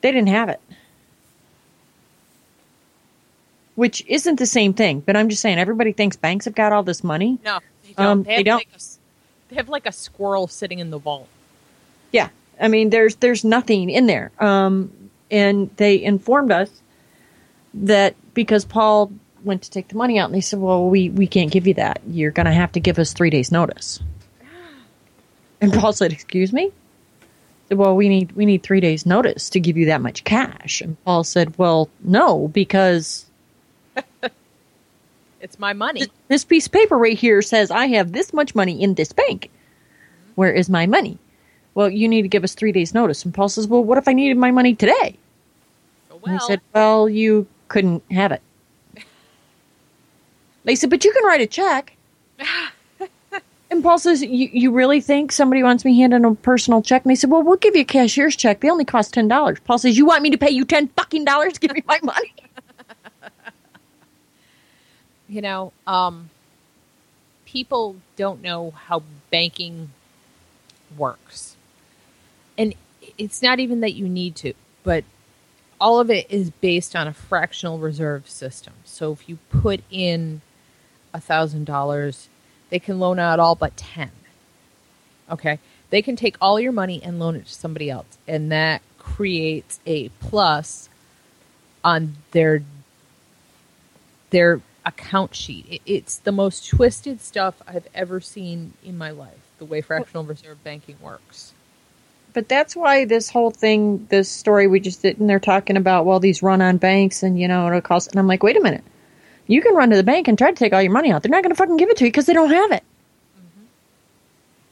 They didn't have it. Which isn't the same thing, but I'm just saying everybody thinks banks have got all this money. No, they don't. Um, they, have they don't. Like a, they have like a squirrel sitting in the vault. Yeah, I mean, there's there's nothing in there. Um, and they informed us that because Paul went to take the money out, and they said, "Well, we we can't give you that. You're going to have to give us three days notice." And Paul said, "Excuse me." Said, Well, we need we need three days notice to give you that much cash. And Paul said, "Well, no, because It's my money. this piece of paper right here says I have this much money in this bank. Where is my money? Well, you need to give us three days notice. And Paul says, Well, what if I needed my money today? Oh, And well, he said, Well, you couldn't have it. They said, But you can write a check. and Paul says, you, you really think somebody wants me handing a personal check? And they said, Well, we'll give you a cashier's check. They only cost ten dollars. Paul says, You want me to pay you ten fucking dollars to give me my money? You know, um, people don't know how banking works. And it's not even that you need to, but all of it is based on a fractional reserve system. So if you put in a thousand dollars, they can loan out all but ten. Okay. They can take all your money and loan it to somebody else. And that creates a plus on their their account sheet. It, it's the most twisted stuff I've ever seen in my life. The way fractional reserve banking works. But that's why this whole thing, this story we just did, and they're talking about, well, these run on banks and, you know, it'll cost. And I'm like, wait a minute. You can run to the bank and try to take all your money out. They're not going to fucking give it to you because they don't have it. Mm-hmm.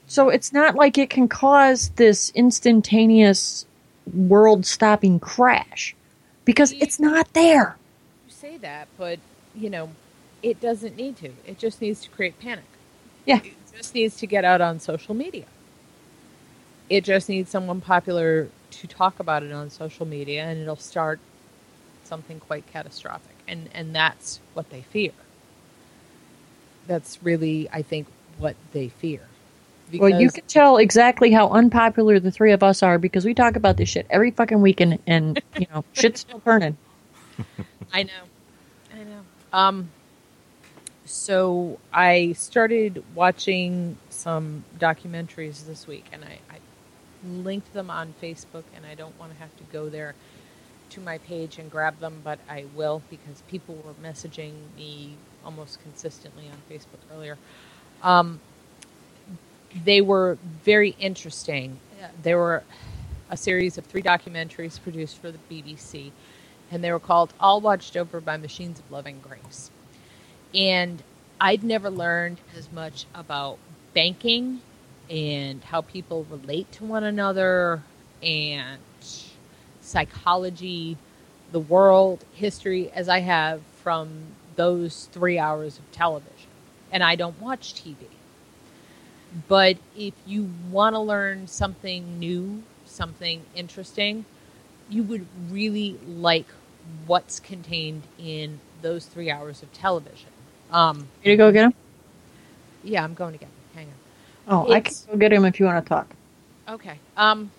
So it's not like it can cause this instantaneous world stopping crash because it's not there. You say that, but you know, it doesn't need to. It just needs to create panic. Yeah. It just needs to get out on social media. It just needs someone popular to talk about it on social media and it'll start something quite catastrophic. And and that's what they fear. That's really I think what they fear. Well, you can tell exactly how unpopular the three of us are because we talk about this shit every fucking weekend and, you know, shit's still burning. I know. I know. Um so I started watching some documentaries this week and I, I linked them on Facebook and I don't want to have to go there to my page and grab them, but I will because people were messaging me almost consistently on Facebook earlier. Um, they were very interesting. There were a series of three documentaries produced for the BBC, and they were called All Watched Over by Machines of Loving Grace. And I'd never learned as much about banking and how people relate to one another and psychology, the world, history as I have from those three hours of television. And I don't watch TV. But if you want to learn something new, something interesting, you would really like what's contained in those three hours of television. Um, You to go get him? yeah, I'm going to get. him. Hang on. Oh, I can go get him if you want to talk. Okay. Um,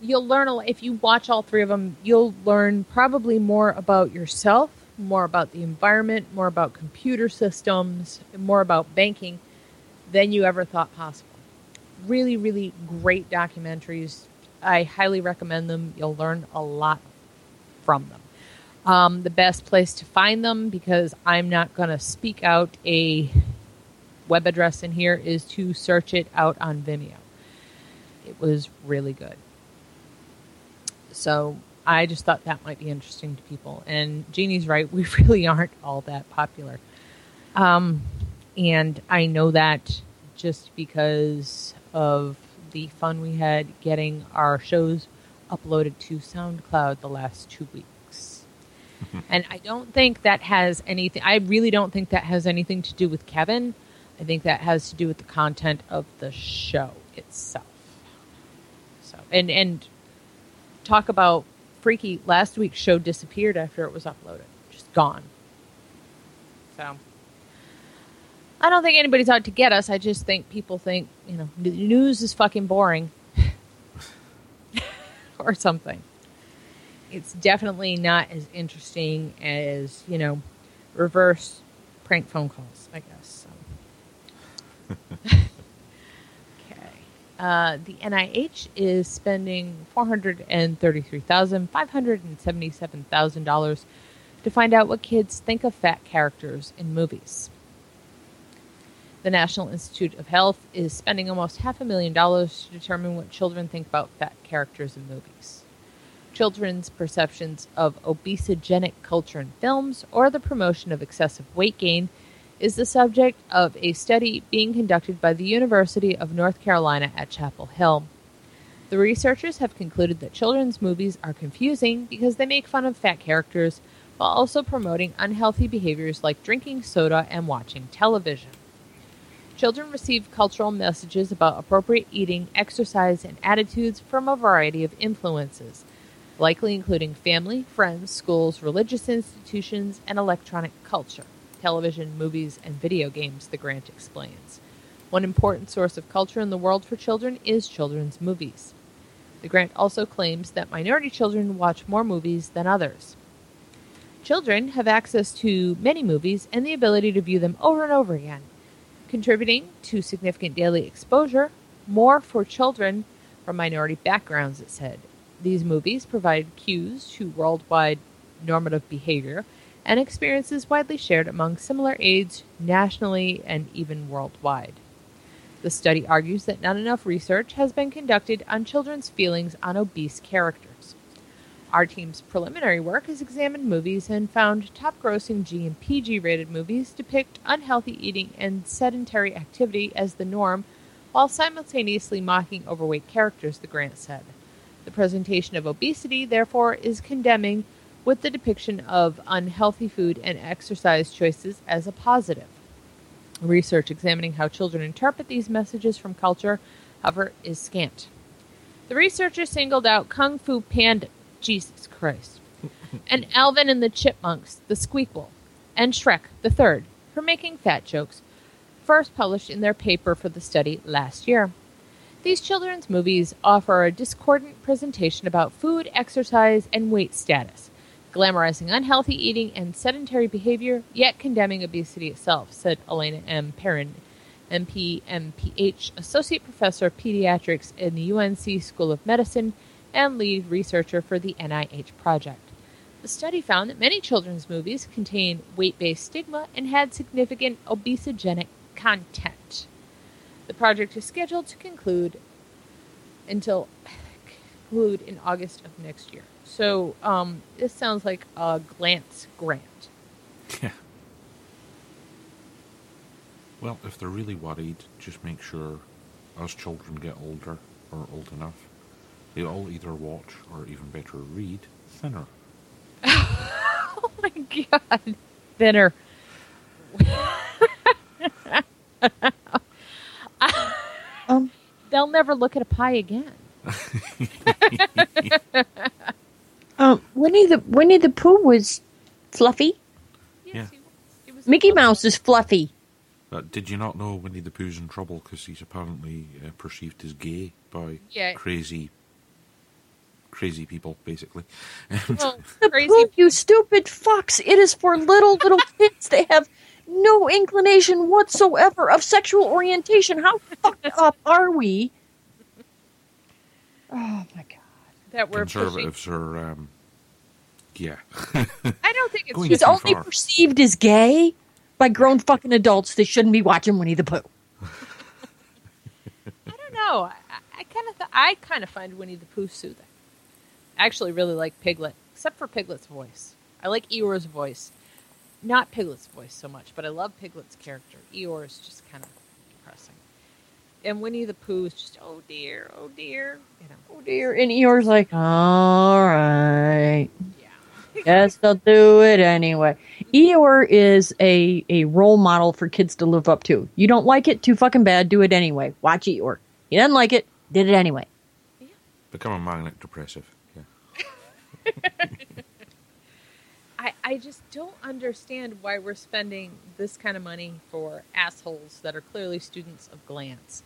you'll learn a, if you watch all three of them. You'll learn probably more about yourself, more about the environment, more about computer systems, more about banking than you ever thought possible. Really, really great documentaries. I highly recommend them. You'll learn a lot from them. Um, the best place to find them, because I'm not going to speak out a web address in here, is to search it out on Vimeo. It was really good. So I just thought that might be interesting to people. And Jeannie's right, we really aren't all that popular. Um, and I know that just because of the fun we had getting our shows uploaded to SoundCloud the last two weeks. and I don't think that has anything, I really don't think that has anything to do with Kevin. I think that has to do with the content of the show itself. So, and, and talk about freaky, last week's show disappeared after it was uploaded, just gone. So, I don't think anybody's out to get us. I just think people think, you know, news is fucking boring or something. It's definitely not as interesting as, you know, reverse prank phone calls, I guess. So. okay. Uh, the NIH is spending $433,577,000 to find out what kids think of fat characters in movies. The National Institute of Health is spending almost half a million dollars to determine what children think about fat characters in movies. Children's perceptions of obesogenic culture in films or the promotion of excessive weight gain is the subject of a study being conducted by the University of North Carolina at Chapel Hill. The researchers have concluded that children's movies are confusing because they make fun of fat characters while also promoting unhealthy behaviors like drinking soda and watching television. Children receive cultural messages about appropriate eating, exercise, and attitudes from a variety of influences, likely including family, friends, schools, religious institutions, and electronic culture, television, movies, and video games, the grant explains. One important source of culture in the world for children is children's movies. The grant also claims that minority children watch more movies than others. Children have access to many movies and the ability to view them over and over again, contributing to significant daily exposure, more for children from minority backgrounds, it said. These movies provide cues to worldwide normative behavior and experiences widely shared among similar age nationally and even worldwide. The study argues that not enough research has been conducted on children's feelings on obese characters. Our team's preliminary work has examined movies and found top grossing G and PG rated movies depict unhealthy eating and sedentary activity as the norm while simultaneously mocking overweight characters, the grant said. The presentation of obesity, therefore, is condemning, with the depiction of unhealthy food and exercise choices as a positive. Research examining how children interpret these messages from culture, however, is scant. The researchers singled out Kung Fu Panda, Jesus Christ, and Alvin and the Chipmunks, the Squeakquel, and Shrek, the third, for making fat jokes, first published in their paper for the study last year. These children's movies offer a discordant presentation about food, exercise, and weight status, glamorizing unhealthy eating and sedentary behavior, yet condemning obesity itself, said Eliana M. Perrin, MP, MPH, Associate Professor of Pediatrics in the UNC School of Medicine and lead researcher for the NIH project. The study found that many children's movies contain weight based stigma and had significant obesogenic content. The project is scheduled to conclude until conclude in August of next year. So um, this sounds like a glance grant. Yeah. Well, if they're really worried, just make sure as children get older or old enough, they all either watch or even better read thinner. Oh my god, thinner. They'll never look at a pie again. um, Winnie the Winnie the Pooh was fluffy. Yeah. he, he was was Mickey Mouse is fluffy. Uh, did you not know Winnie the Pooh's in trouble because he's apparently uh, perceived as gay by Yeah. crazy, crazy people, basically? Well, The crazy. poop, you stupid fucks! It is for little little kids. They have no inclination whatsoever of sexual orientation. How fucked up are we? Oh my god! that we're pushing. Conservatives are, um, yeah. I don't think it's Going He's only far. perceived as gay by grown fucking adults that shouldn't be watching Winnie the Pooh. I don't know. I, I kind of. I kind of find Winnie the Pooh soothing. I actually really like Piglet, except for Piglet's voice. I like Eeyore's voice, not Piglet's voice so much, but I love Piglet's character. Eeyore is just kind of depressing, and Winnie the Pooh is just oh dear, oh dear, you know. Oh dear! And Eeyore's like, all right. Yeah. Yes, they'll do it anyway. Eeyore is a, a role model for kids to live up to. You don't like it, too fucking bad, do it anyway. Watch Eeyore. He doesn't like it, did it anyway. Become a magnet depressive. Yeah. I, just don't understand why we're spending this kind of money for assholes that are clearly students of glance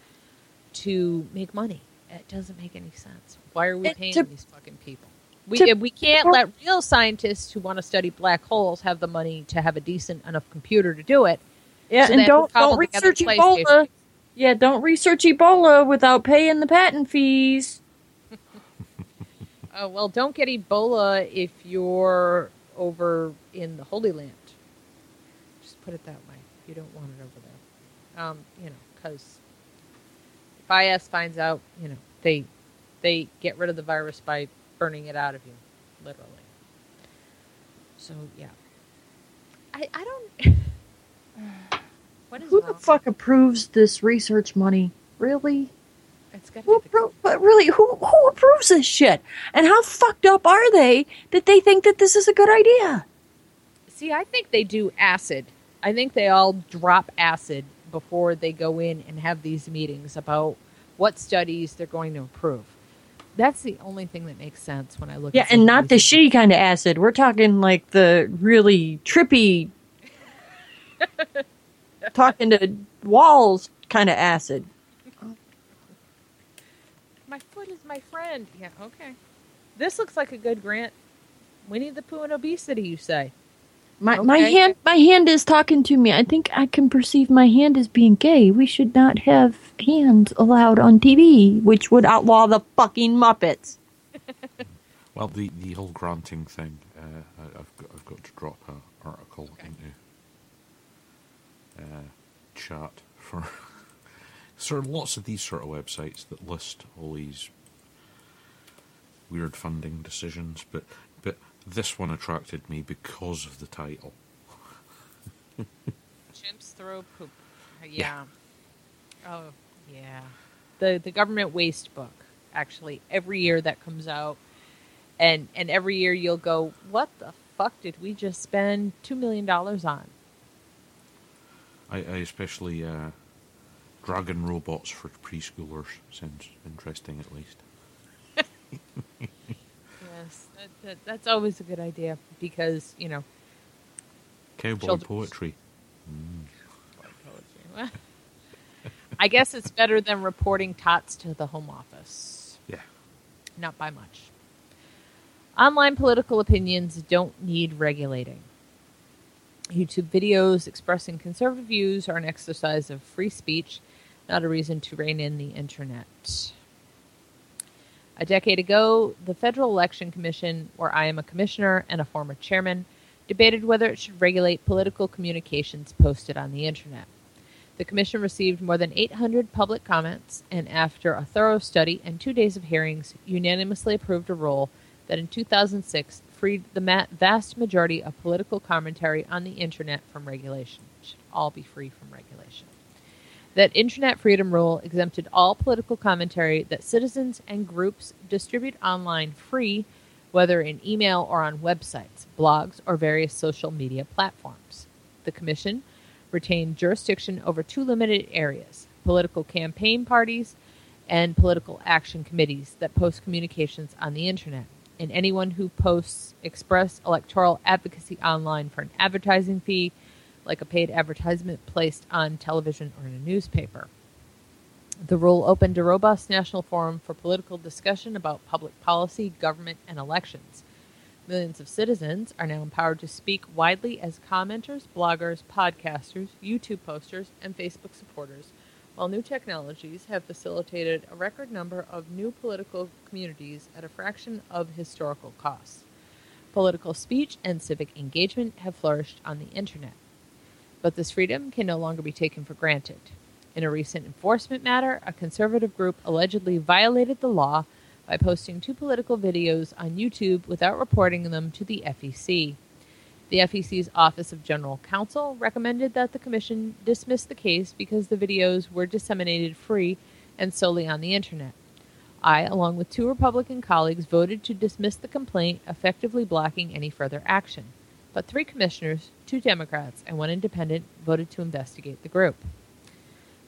to make money. It doesn't make any sense. Why are we And paying to- these fucking people? We, to- we can't let real scientists who want to study black holes have the money to have a decent enough computer to do it. Yeah, So and don't don't research Ebola. Yeah, don't research Ebola without paying the patent fees. Oh, well, don't get Ebola if you're over in the Holy Land. Just put it that way. You don't want it over there. Um, you know, because if IS finds out, you know, they they get rid of the virus by burning it out of you, literally. So yeah, I I don't. what is Who the wrong? fuck approves this research money? Really? It's Who appro- but really, who who approves this shit? And how fucked up are they that they think that this is a good idea? See, I think they do acid. I think they all drop acid before they go in and have these meetings about what studies they're going to approve. That's the only thing that makes sense when I look. At it. Yeah, and not the shitty kind of acid. We're talking like the really trippy, talking to walls kind of acid. My foot is my friend. Yeah, okay. This looks like a good grant. Winnie the Pooh and obesity, you say? My my hand my hand is talking to me. I think I can perceive my hand as being gay. We should not have hands allowed on TV, which would outlaw the fucking Muppets. Well, the, the whole granting thing, uh, I, I've got I've got to drop an article into uh, chat for. There are lots of these sort of websites that list all these weird funding decisions, but but this one attracted me because of the title. Chimps throw poop. Uh, Yeah. Oh, yeah. The the government waste book. Actually, every year that comes out, and and every year you'll go, what the fuck did we just spend two million dollars on? I, I especially uh, dragon robots for preschoolers sounds interesting at least. Yes, that, that, that's always a good idea because you know Cowboy Children's- poetry. poetry. I guess it's better than reporting tots to the home office. Yeah. Not by much. Online political opinions don't need regulating. YouTube videos expressing conservative views are an exercise of free speech, not a reason to rein in the internet. A decade ago, the Federal Election Commission, where I am a commissioner and a former chairman, debated whether it should regulate political communications posted on the internet. The commission received more than 800 public comments and, after a thorough study and two days of hearings, unanimously approved a rule that in 2006 freed the vast majority of political commentary on the internet from regulation. It should all be free from regulation. That Internet Freedom Rule exempted all political commentary that citizens and groups distribute online free, whether in email or on websites, blogs, or various social media platforms. The Commission retained jurisdiction over two limited areas political campaign parties and political action committees that post communications on the Internet. And anyone who posts express electoral advocacy online for an advertising fee like a paid advertisement placed on television or in a newspaper. The rule opened a robust national forum for political discussion about public policy, government, and elections. Millions of citizens are now empowered to speak widely as commenters, bloggers, podcasters, YouTube posters, and Facebook supporters, while new technologies have facilitated a record number of new political communities at a fraction of historical costs. Political speech and civic engagement have flourished on the internet. But this freedom can no longer be taken for granted. In a recent enforcement matter, a conservative group allegedly violated the law by posting two political videos on YouTube without reporting them to the FEC. The FEC's Office of General Counsel recommended that the Commission dismiss the case because the videos were disseminated free and solely on the Internet. I, along with two Republican colleagues, voted to dismiss the complaint, effectively blocking any further action. But three commissioners, two Democrats, and one independent voted to investigate the group.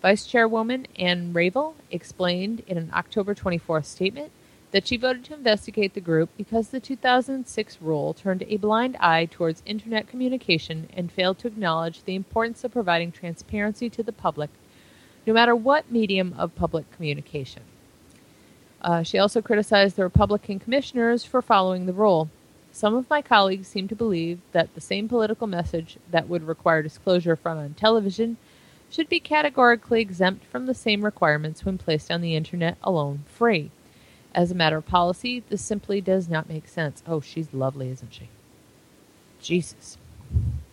Vice Chairwoman Ann Ravel explained in an October 24th statement that she voted to investigate the group because the 2006 rule turned a blind eye towards Internet communication and failed to acknowledge the importance of providing transparency to the public, no matter what medium of public communication. Uh, she also criticized the Republican commissioners for following the rule. Some of my colleagues seem to believe that the same political message that would require disclosure from on television should be categorically exempt from the same requirements when placed on the internet alone free. As a matter of policy, this simply does not make sense. Oh, she's lovely, isn't she? Jesus.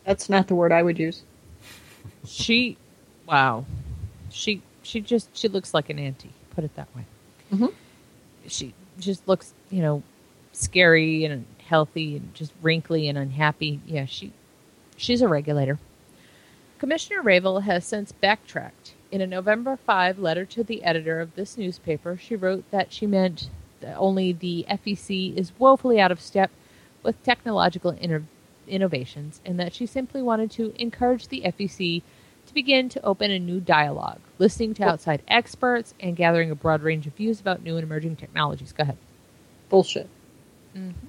That's not the word I would use. She wow. She she just she looks like an auntie, put it that way. Mhm. She just looks, you know, scary and healthy and just wrinkly and unhappy. Yeah, she she's a regulator. Commissioner Ravel has since backtracked. In a November 5 letter to the editor of this newspaper, she wrote that she meant that only the FEC is woefully out of step with technological inno- innovations and that she simply wanted to encourage the FEC to begin to open a new dialogue, listening to outside experts and gathering a broad range of views about new and emerging technologies. Go ahead. Bullshit. Mm-hmm.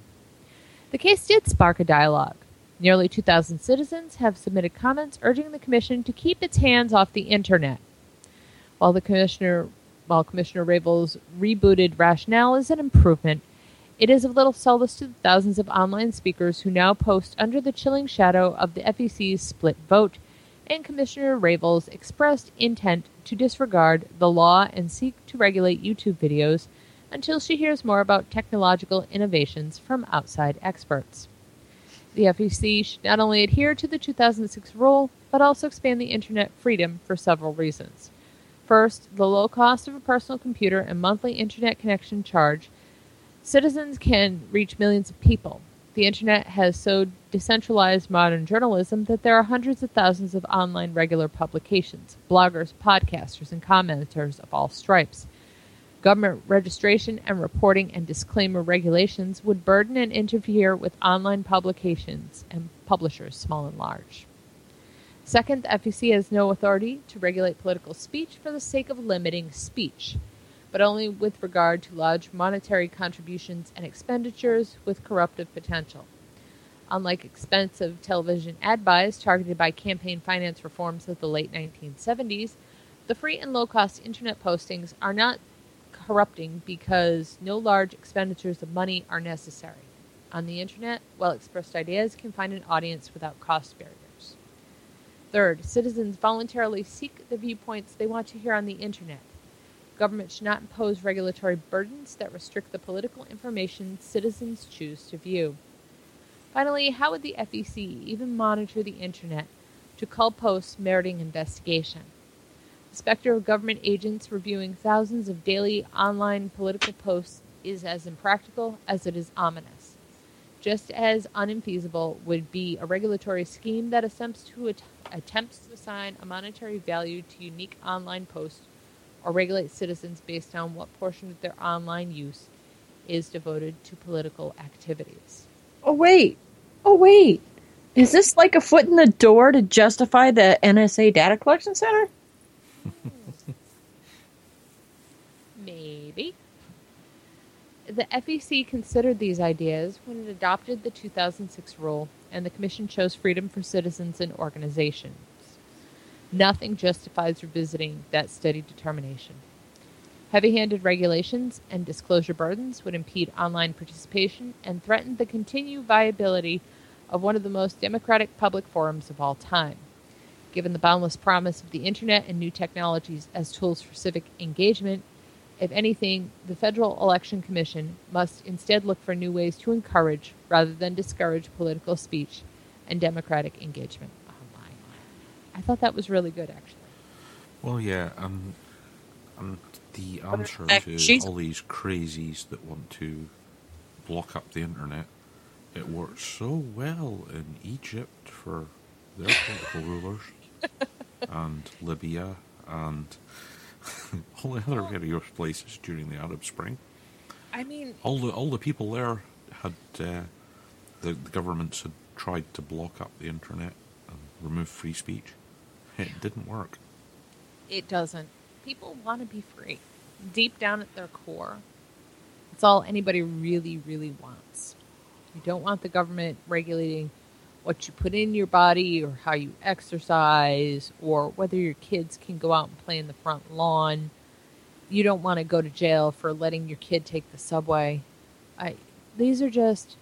The case did spark a dialogue. Nearly 2,000 citizens have submitted comments urging the Commission to keep its hands off the Internet. While the Commissioner, while Commissioner Ravel's rebooted rationale is an improvement, it is of little solace to the thousands of online speakers who now post under the chilling shadow of the FEC's split vote and Commissioner Ravel's expressed intent to disregard the law and seek to regulate YouTube videos until she hears more about technological innovations from outside experts. The FEC should not only adhere to the 2006 rule, but also expand the Internet freedom for several reasons. First, the low cost of a personal computer and monthly Internet connection charge, citizens can reach millions of people. The Internet has so decentralized modern journalism that there are hundreds of thousands of online regular publications, bloggers, podcasters, and commenters of all stripes. Government registration and reporting and disclaimer regulations would burden and interfere with online publications and publishers, small and large. Second, the FEC has no authority to regulate political speech for the sake of limiting speech, but only with regard to large monetary contributions and expenditures with corruptive potential. Unlike expensive television ad buys targeted by campaign finance reforms of the late 1970s, the free and low cost internet postings are not corrupting because no large expenditures of money are necessary. On the internet, well expressed ideas can find an audience without cost barriers. Third, citizens voluntarily seek the viewpoints they want to hear on the internet. Government should not impose regulatory burdens that restrict the political information citizens choose to view. Finally, how would the FEC even monitor the internet to call posts meriting investigation? Specter of government agents reviewing thousands of daily online political posts is as impractical as it is ominous. Just as unfeasible would be a regulatory scheme that attempts to, at- attempts to assign a monetary value to unique online posts or regulate citizens based on what portion of their online use is devoted to political activities. Oh wait. Oh wait. Is this like a foot in the door to justify the NSA data collection center? Maybe. The FEC considered these ideas when it adopted the 2006 rule, and the Commission chose freedom for citizens and organizations. Nothing justifies revisiting that steady determination. Heavy handed regulations and disclosure burdens would impede online participation and threaten the continued viability of one of the most democratic public forums of all time. Given the boundless promise of the internet and new technologies as tools for civic engagement, if anything, the Federal Election Commission must instead look for new ways to encourage rather than discourage political speech and democratic engagement online. I thought that was really good, actually. Well, yeah, and and the answer to all these crazies that want to block up the internet, it worked so well in Egypt for their political rulers, and Libya, and all the other various places during the Arab Spring. I mean, All the all the people there had uh, the, the governments had tried to block up the internet and remove free speech. It didn't work. it doesn't. People want to be free. Deep down at their core, it's all anybody really, really wants. You don't want the government regulating what you put in your body or how you exercise or whether your kids can go out and play in the front lawn. You don't want to go to jail for letting your kid take the subway. I these are just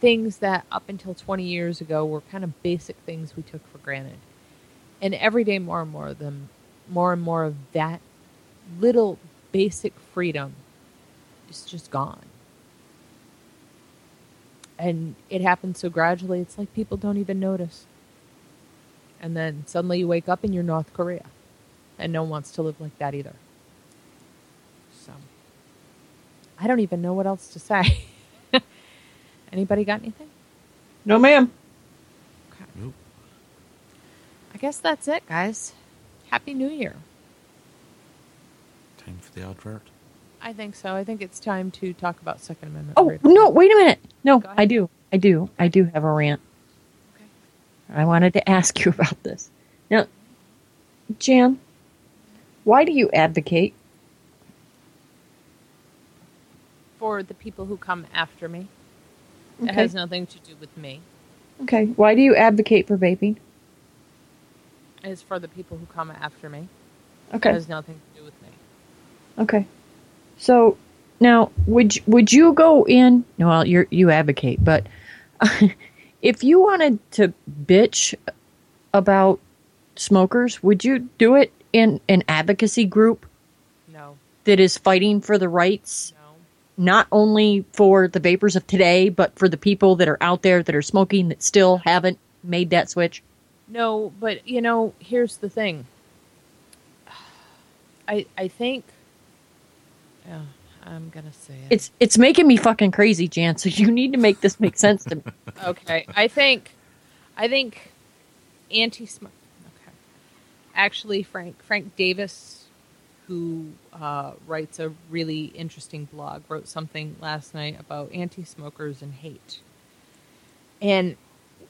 things that up until 20 years ago were kind of basic things we took for granted. And every day more and more of them more and more of that little basic freedom is just gone. And it happens so gradually, it's like people don't even notice. And then suddenly you wake up and you're North Korea. And no one wants to live like that either. So, I don't even know what else to say. Anybody got anything? No, ma'am. Nope. I guess that's it, guys. Happy New Year. Time for the advert. I think so. I think it's time to talk about Second Amendment. Oh freedom. no! Wait a minute. No, I do. I do. I do have a rant. Okay. I wanted to ask you about this. Now, Jan, why do you advocate? For the people who come after me, it has nothing to do with me. Okay. Why do you advocate for vaping? It's for the people who come after me. Okay. It Okay. has nothing to do with me. Okay. So now, would you, would you go in? No, well, you you advocate, but if you wanted to bitch about smokers, would you do it in an advocacy group No, that is fighting for the rights no. not only for the vapors of today, but for the people that are out there that are smoking that still haven't made that switch? No, but you know, here's the thing. I I think yeah, I'm gonna say it. It's it's making me fucking crazy, Jan. So you need to make this make sense to me. okay. I think I think anti smoke okay. Actually Frank Frank Davis who uh, writes a really interesting blog wrote something last night about anti smokers and hate. And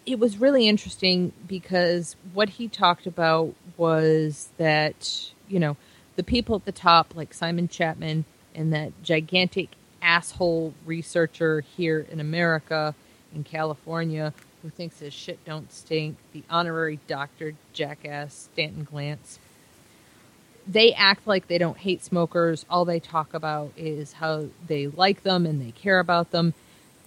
it was really interesting because what he talked about was that, you know, the people at the top, like Simon Chapman and that gigantic asshole researcher here in America, in California, who thinks his shit don't stink, the honorary doctor jackass Stanton Glantz. They act like they don't hate smokers. All they talk about is how they like them and they care about them.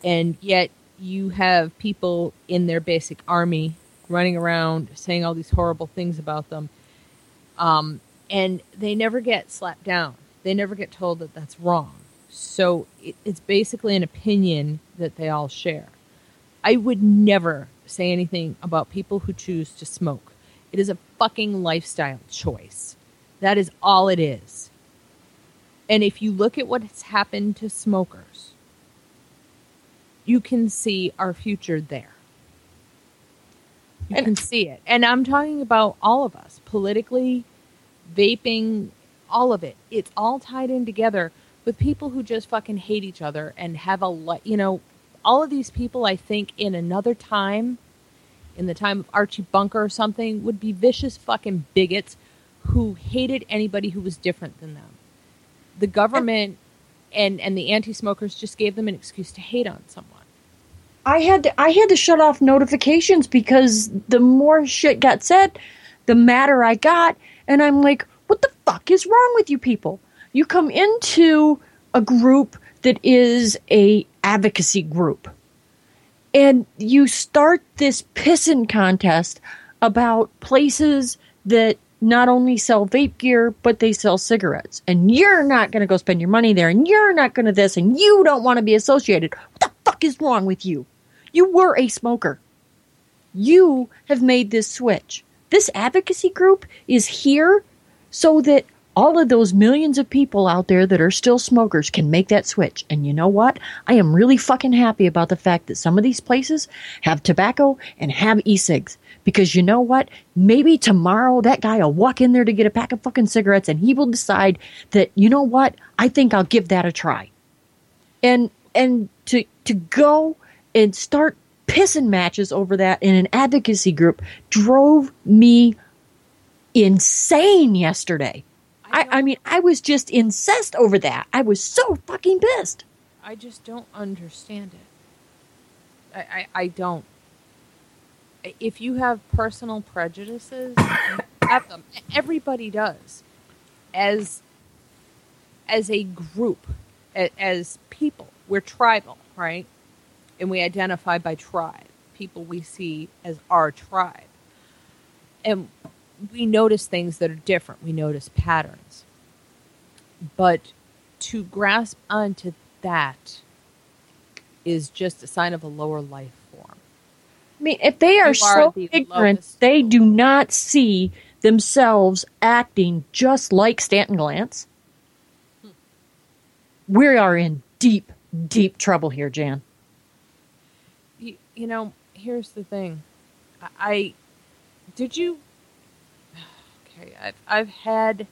And yet you have people in their basic army running around saying all these horrible things about them. Um, and they never get slapped down. They never get told that that's wrong. So it, it's basically an opinion that they all share. I would never say anything about people who choose to smoke. It is a fucking lifestyle choice. That is all it is. And if you look at what has happened to smokers, you can see our future there. You And- can see it. And I'm talking about all of us politically, vaping, all of it. It's all tied in together with people who just fucking hate each other and have a li- you know, all of these people I think in another time in the time of Archie Bunker or something would be vicious fucking bigots who hated anybody who was different than them. The government and and the anti-smokers just gave them an excuse to hate on someone. I had to, I had to shut off notifications because the more shit got said, the madder I got, and I'm like, what the fuck is wrong with you people? You come into a group that is a advocacy group, and you start this pissing contest about places that not only sell vape gear but they sell cigarettes, and you're not going to go spend your money there, and you're not going to this, and you don't want to be associated. What the fuck is wrong with you? You were a smoker. You have made this switch. This advocacy group is here so that all of those millions of people out there that are still smokers can make that switch. And you know what? I am really fucking happy about the fact that some of these places have tobacco and have e-cigs. Because you know what? Maybe tomorrow that guy will walk in there to get a pack of fucking cigarettes and he will decide that, you know what? I think I'll give that a try. And and to to go and start pissing matches over that in an advocacy group drove me insane yesterday. I, I mean, I was just incensed over that. I was so fucking pissed. I just don't understand it. I, I, I don't. If you have personal prejudices, have them. Everybody does. As as a group, as people, we're tribal, right? And we identify by tribe. People we see as our tribe. And we notice things that are different. We notice patterns. But to grasp onto that is just a sign of a lower life form. I mean, if they are, are so the ignorant, they do not see themselves acting just like Stanton Glantz. Hmm. We are in deep, deep trouble here, Jan. you, you know, here's the thing. I, I did you. I've I've had.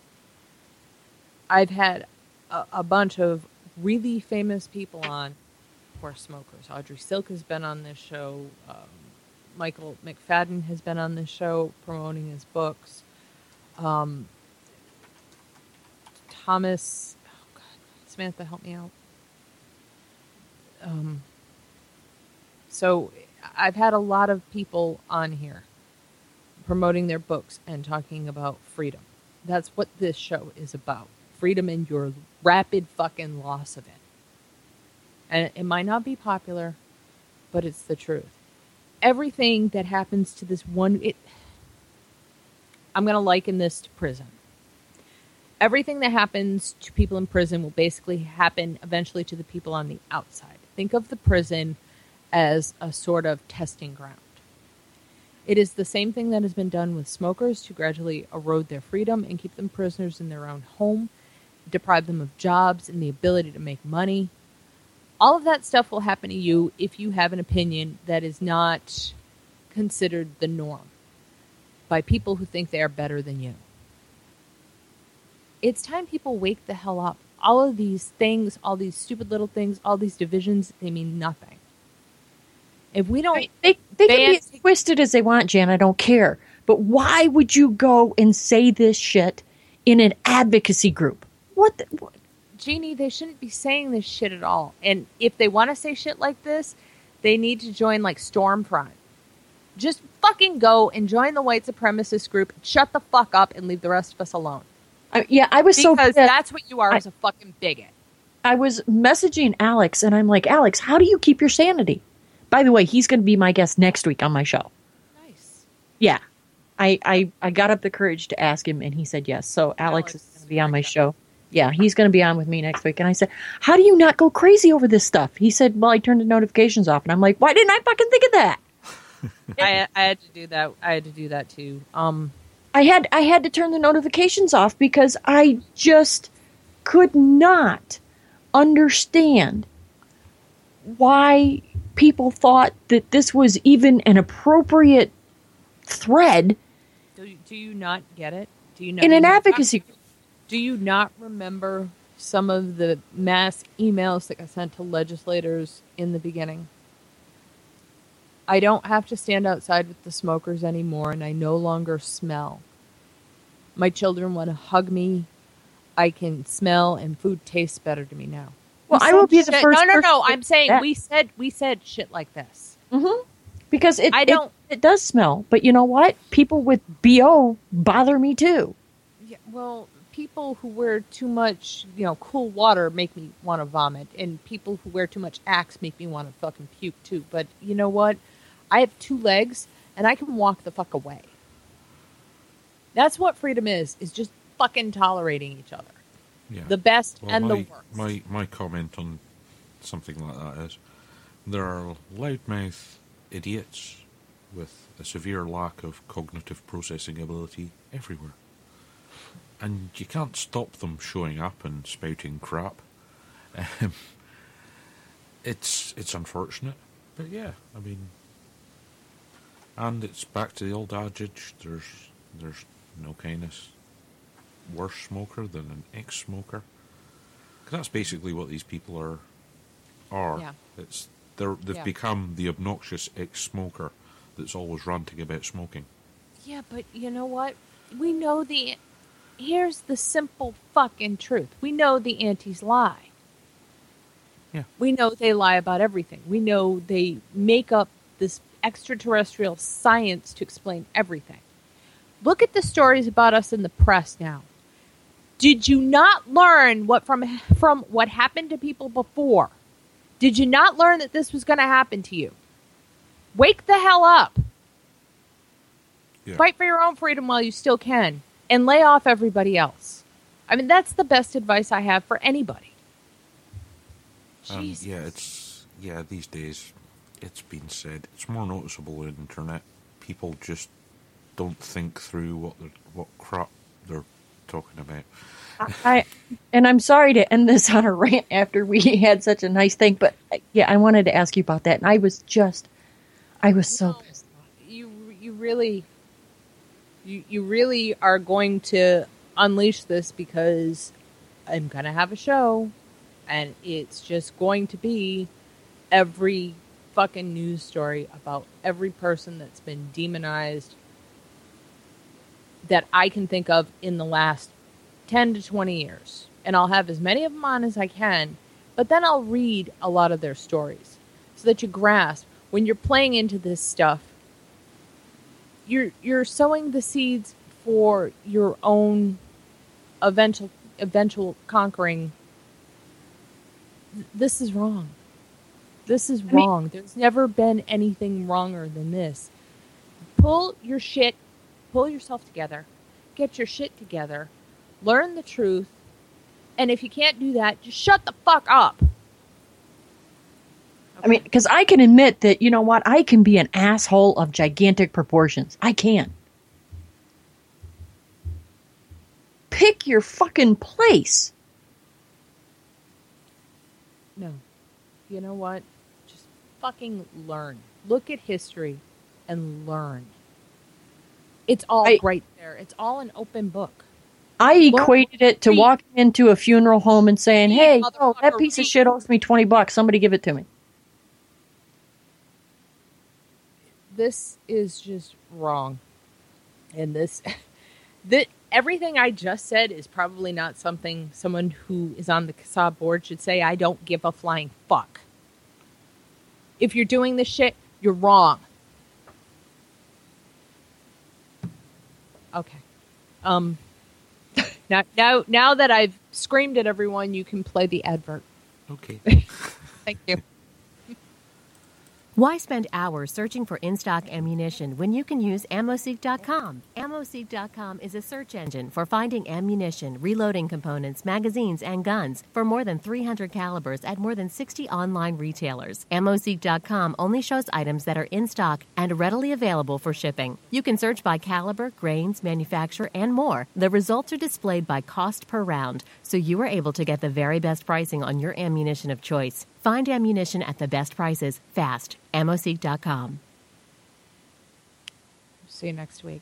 I've had a, a bunch of really famous people on, for smokers. Audrey Silk has been on this show. Um, Michael McFadden has been on this show promoting his books. Um, Thomas, oh God, Samantha, help me out. Um, so I've had a lot of people on here promoting their books and talking about freedom. That's what this show is about. Freedom and your rapid fucking loss of it. And it might not be popular, but it's the truth. Everything that happens to this one it I'm going to liken this to prison. Everything that happens to people in prison will basically happen eventually to the people on the outside. Think of the prison as a sort of testing ground. It is the same thing that has been done with smokers to gradually erode their freedom and keep them prisoners in their own home, deprive them of jobs and the ability to make money. All of that stuff will happen to you if you have an opinion that is not considered the norm by people who think they are better than you. It's time people wake the hell up. All of these things, all these stupid little things, all these divisions, they mean nothing. If we don't They, they can be as twisted as they want, Jan. I don't care. But why would you go and say this shit in an advocacy group? What? The, what? Jeannie, they shouldn't be saying this shit at all. And if they want to say shit like this, they need to join like Stormfront. Just fucking go and join the white supremacist group. Shut the fuck up and leave the rest of us alone. I, yeah, I was so Because that's what you are I- as a fucking bigot. I was messaging Alex, and I'm like, Alex, how do you keep your sanity? By the way, he's going to be my guest next week on my show. Nice. Yeah, I, I I got up the courage to ask him, and he said yes. So Alex, Alex is going to be on my show. Yeah, he's going to be on with me next week. And I said, "How do you not go crazy over this stuff?" He said, "Well, I turned the notifications off." And I'm like, "Why didn't I fucking think of that?" I, I had to do that. I had to do that too. Um, I had I had to turn the notifications off because I just could not understand why people thought that this was even an appropriate thread do you, do you not get it? Do you not in an you not- Do you not remember some of the mass emails that got sent to legislators in the beginning? I don't have to stand outside with the smokers anymore, and I no longer smell. My children want to hug me. I can smell, and food tastes better to me now. Well, I will said be the shit- first. No, no, no. I'm saying that. we said we said shit like this. Mm-hmm. Because it, I don't- It, does smell, but you know what? People with bo bother me too. Yeah, well, people who wear too much, you know, cool water make me want to vomit, and people who wear too much Axe make me want to fucking puke too. But you know what? I have two legs, and I can walk the fuck away. That's what freedom is: is just fucking tolerating each other, Yeah. the best Well, and my, the worst. My, my comment on something like that is there are loudmouth idiots with a severe lack of cognitive processing ability everywhere. And you can't stop them showing up and spouting crap. Um, it's it's unfortunate, but yeah, I mean, and it's back to the old adage: there's there's no kindness worse smoker than an ex-smoker. 'Cause that's basically what these people are. Are Yeah. it's they're they've Yeah. become the obnoxious ex-smoker that's always ranting about smoking. Yeah, but you know what? We know the. Here's the simple fucking truth. We know the antis lie. Yeah. We know they lie about everything. We know they make up this extraterrestrial science to explain everything. Look at the stories about us in the press now. Did you not learn what from from what happened to people before? Did you not learn that this was going to happen to you? Wake the hell up. Yeah. Fight for your own freedom while you still can and lay off everybody else. I mean, that's the best advice I have for anybody. Um, yeah, it's yeah. These days, it's been said. It's more noticeable on the internet. People just don't think through what what crap they're talking about. I and I'm sorry to end this on a rant after we had such a nice thing, but yeah, I wanted to ask you about that, and I was just, I was so No. pissed. you you really you you really are going to unleash this because I'm going to have a show and it's just going to be every fucking news story about every person that's been demonized that I can think of in the last 10 to 20 years. And I'll have as many of them on as I can, but then I'll read a lot of their stories so that you grasp when you're playing into this stuff you're you're sowing the seeds for your own eventual eventual conquering. This is wrong. This is mean- wrong. There's never been anything wronger than this. Pull your shit pull yourself together get your shit together learn the truth and if you can't do that just shut the fuck up I mean, because I can admit that you know what, I can be an asshole of gigantic proportions. I can. Pick your fucking place. No. You know what? Just fucking learn. Look at history and learn. It's all I- right there. It's all an open book. I Well, equated it to read. walking into a funeral home and saying, "Hey, oh, that piece of shit owes me twenty bucks. Somebody give it to me." This is just wrong. And this that everything I just said is probably not something someone who is on the CASAA board should say. I don't give a flying fuck. If you're doing this shit, you're wrong. Okay. Um now now now that I've screamed at everyone, you can play the advert. Okay. Thank you. Why spend hours searching for in stock ammunition when you can use AmmoSeek.com? AmmoSeek.com is a search engine for finding ammunition, reloading components, magazines, and guns for more than 300 calibers at more than 60 online retailers. AmmoSeek.com only shows items that are in stock and readily available for shipping. You can search by caliber, grains, manufacturer, and more. The results are displayed by cost per round, so you are able to get the very best pricing on your ammunition of choice. Find ammunition at the best prices fast. AmmoSeek.com. See you next week.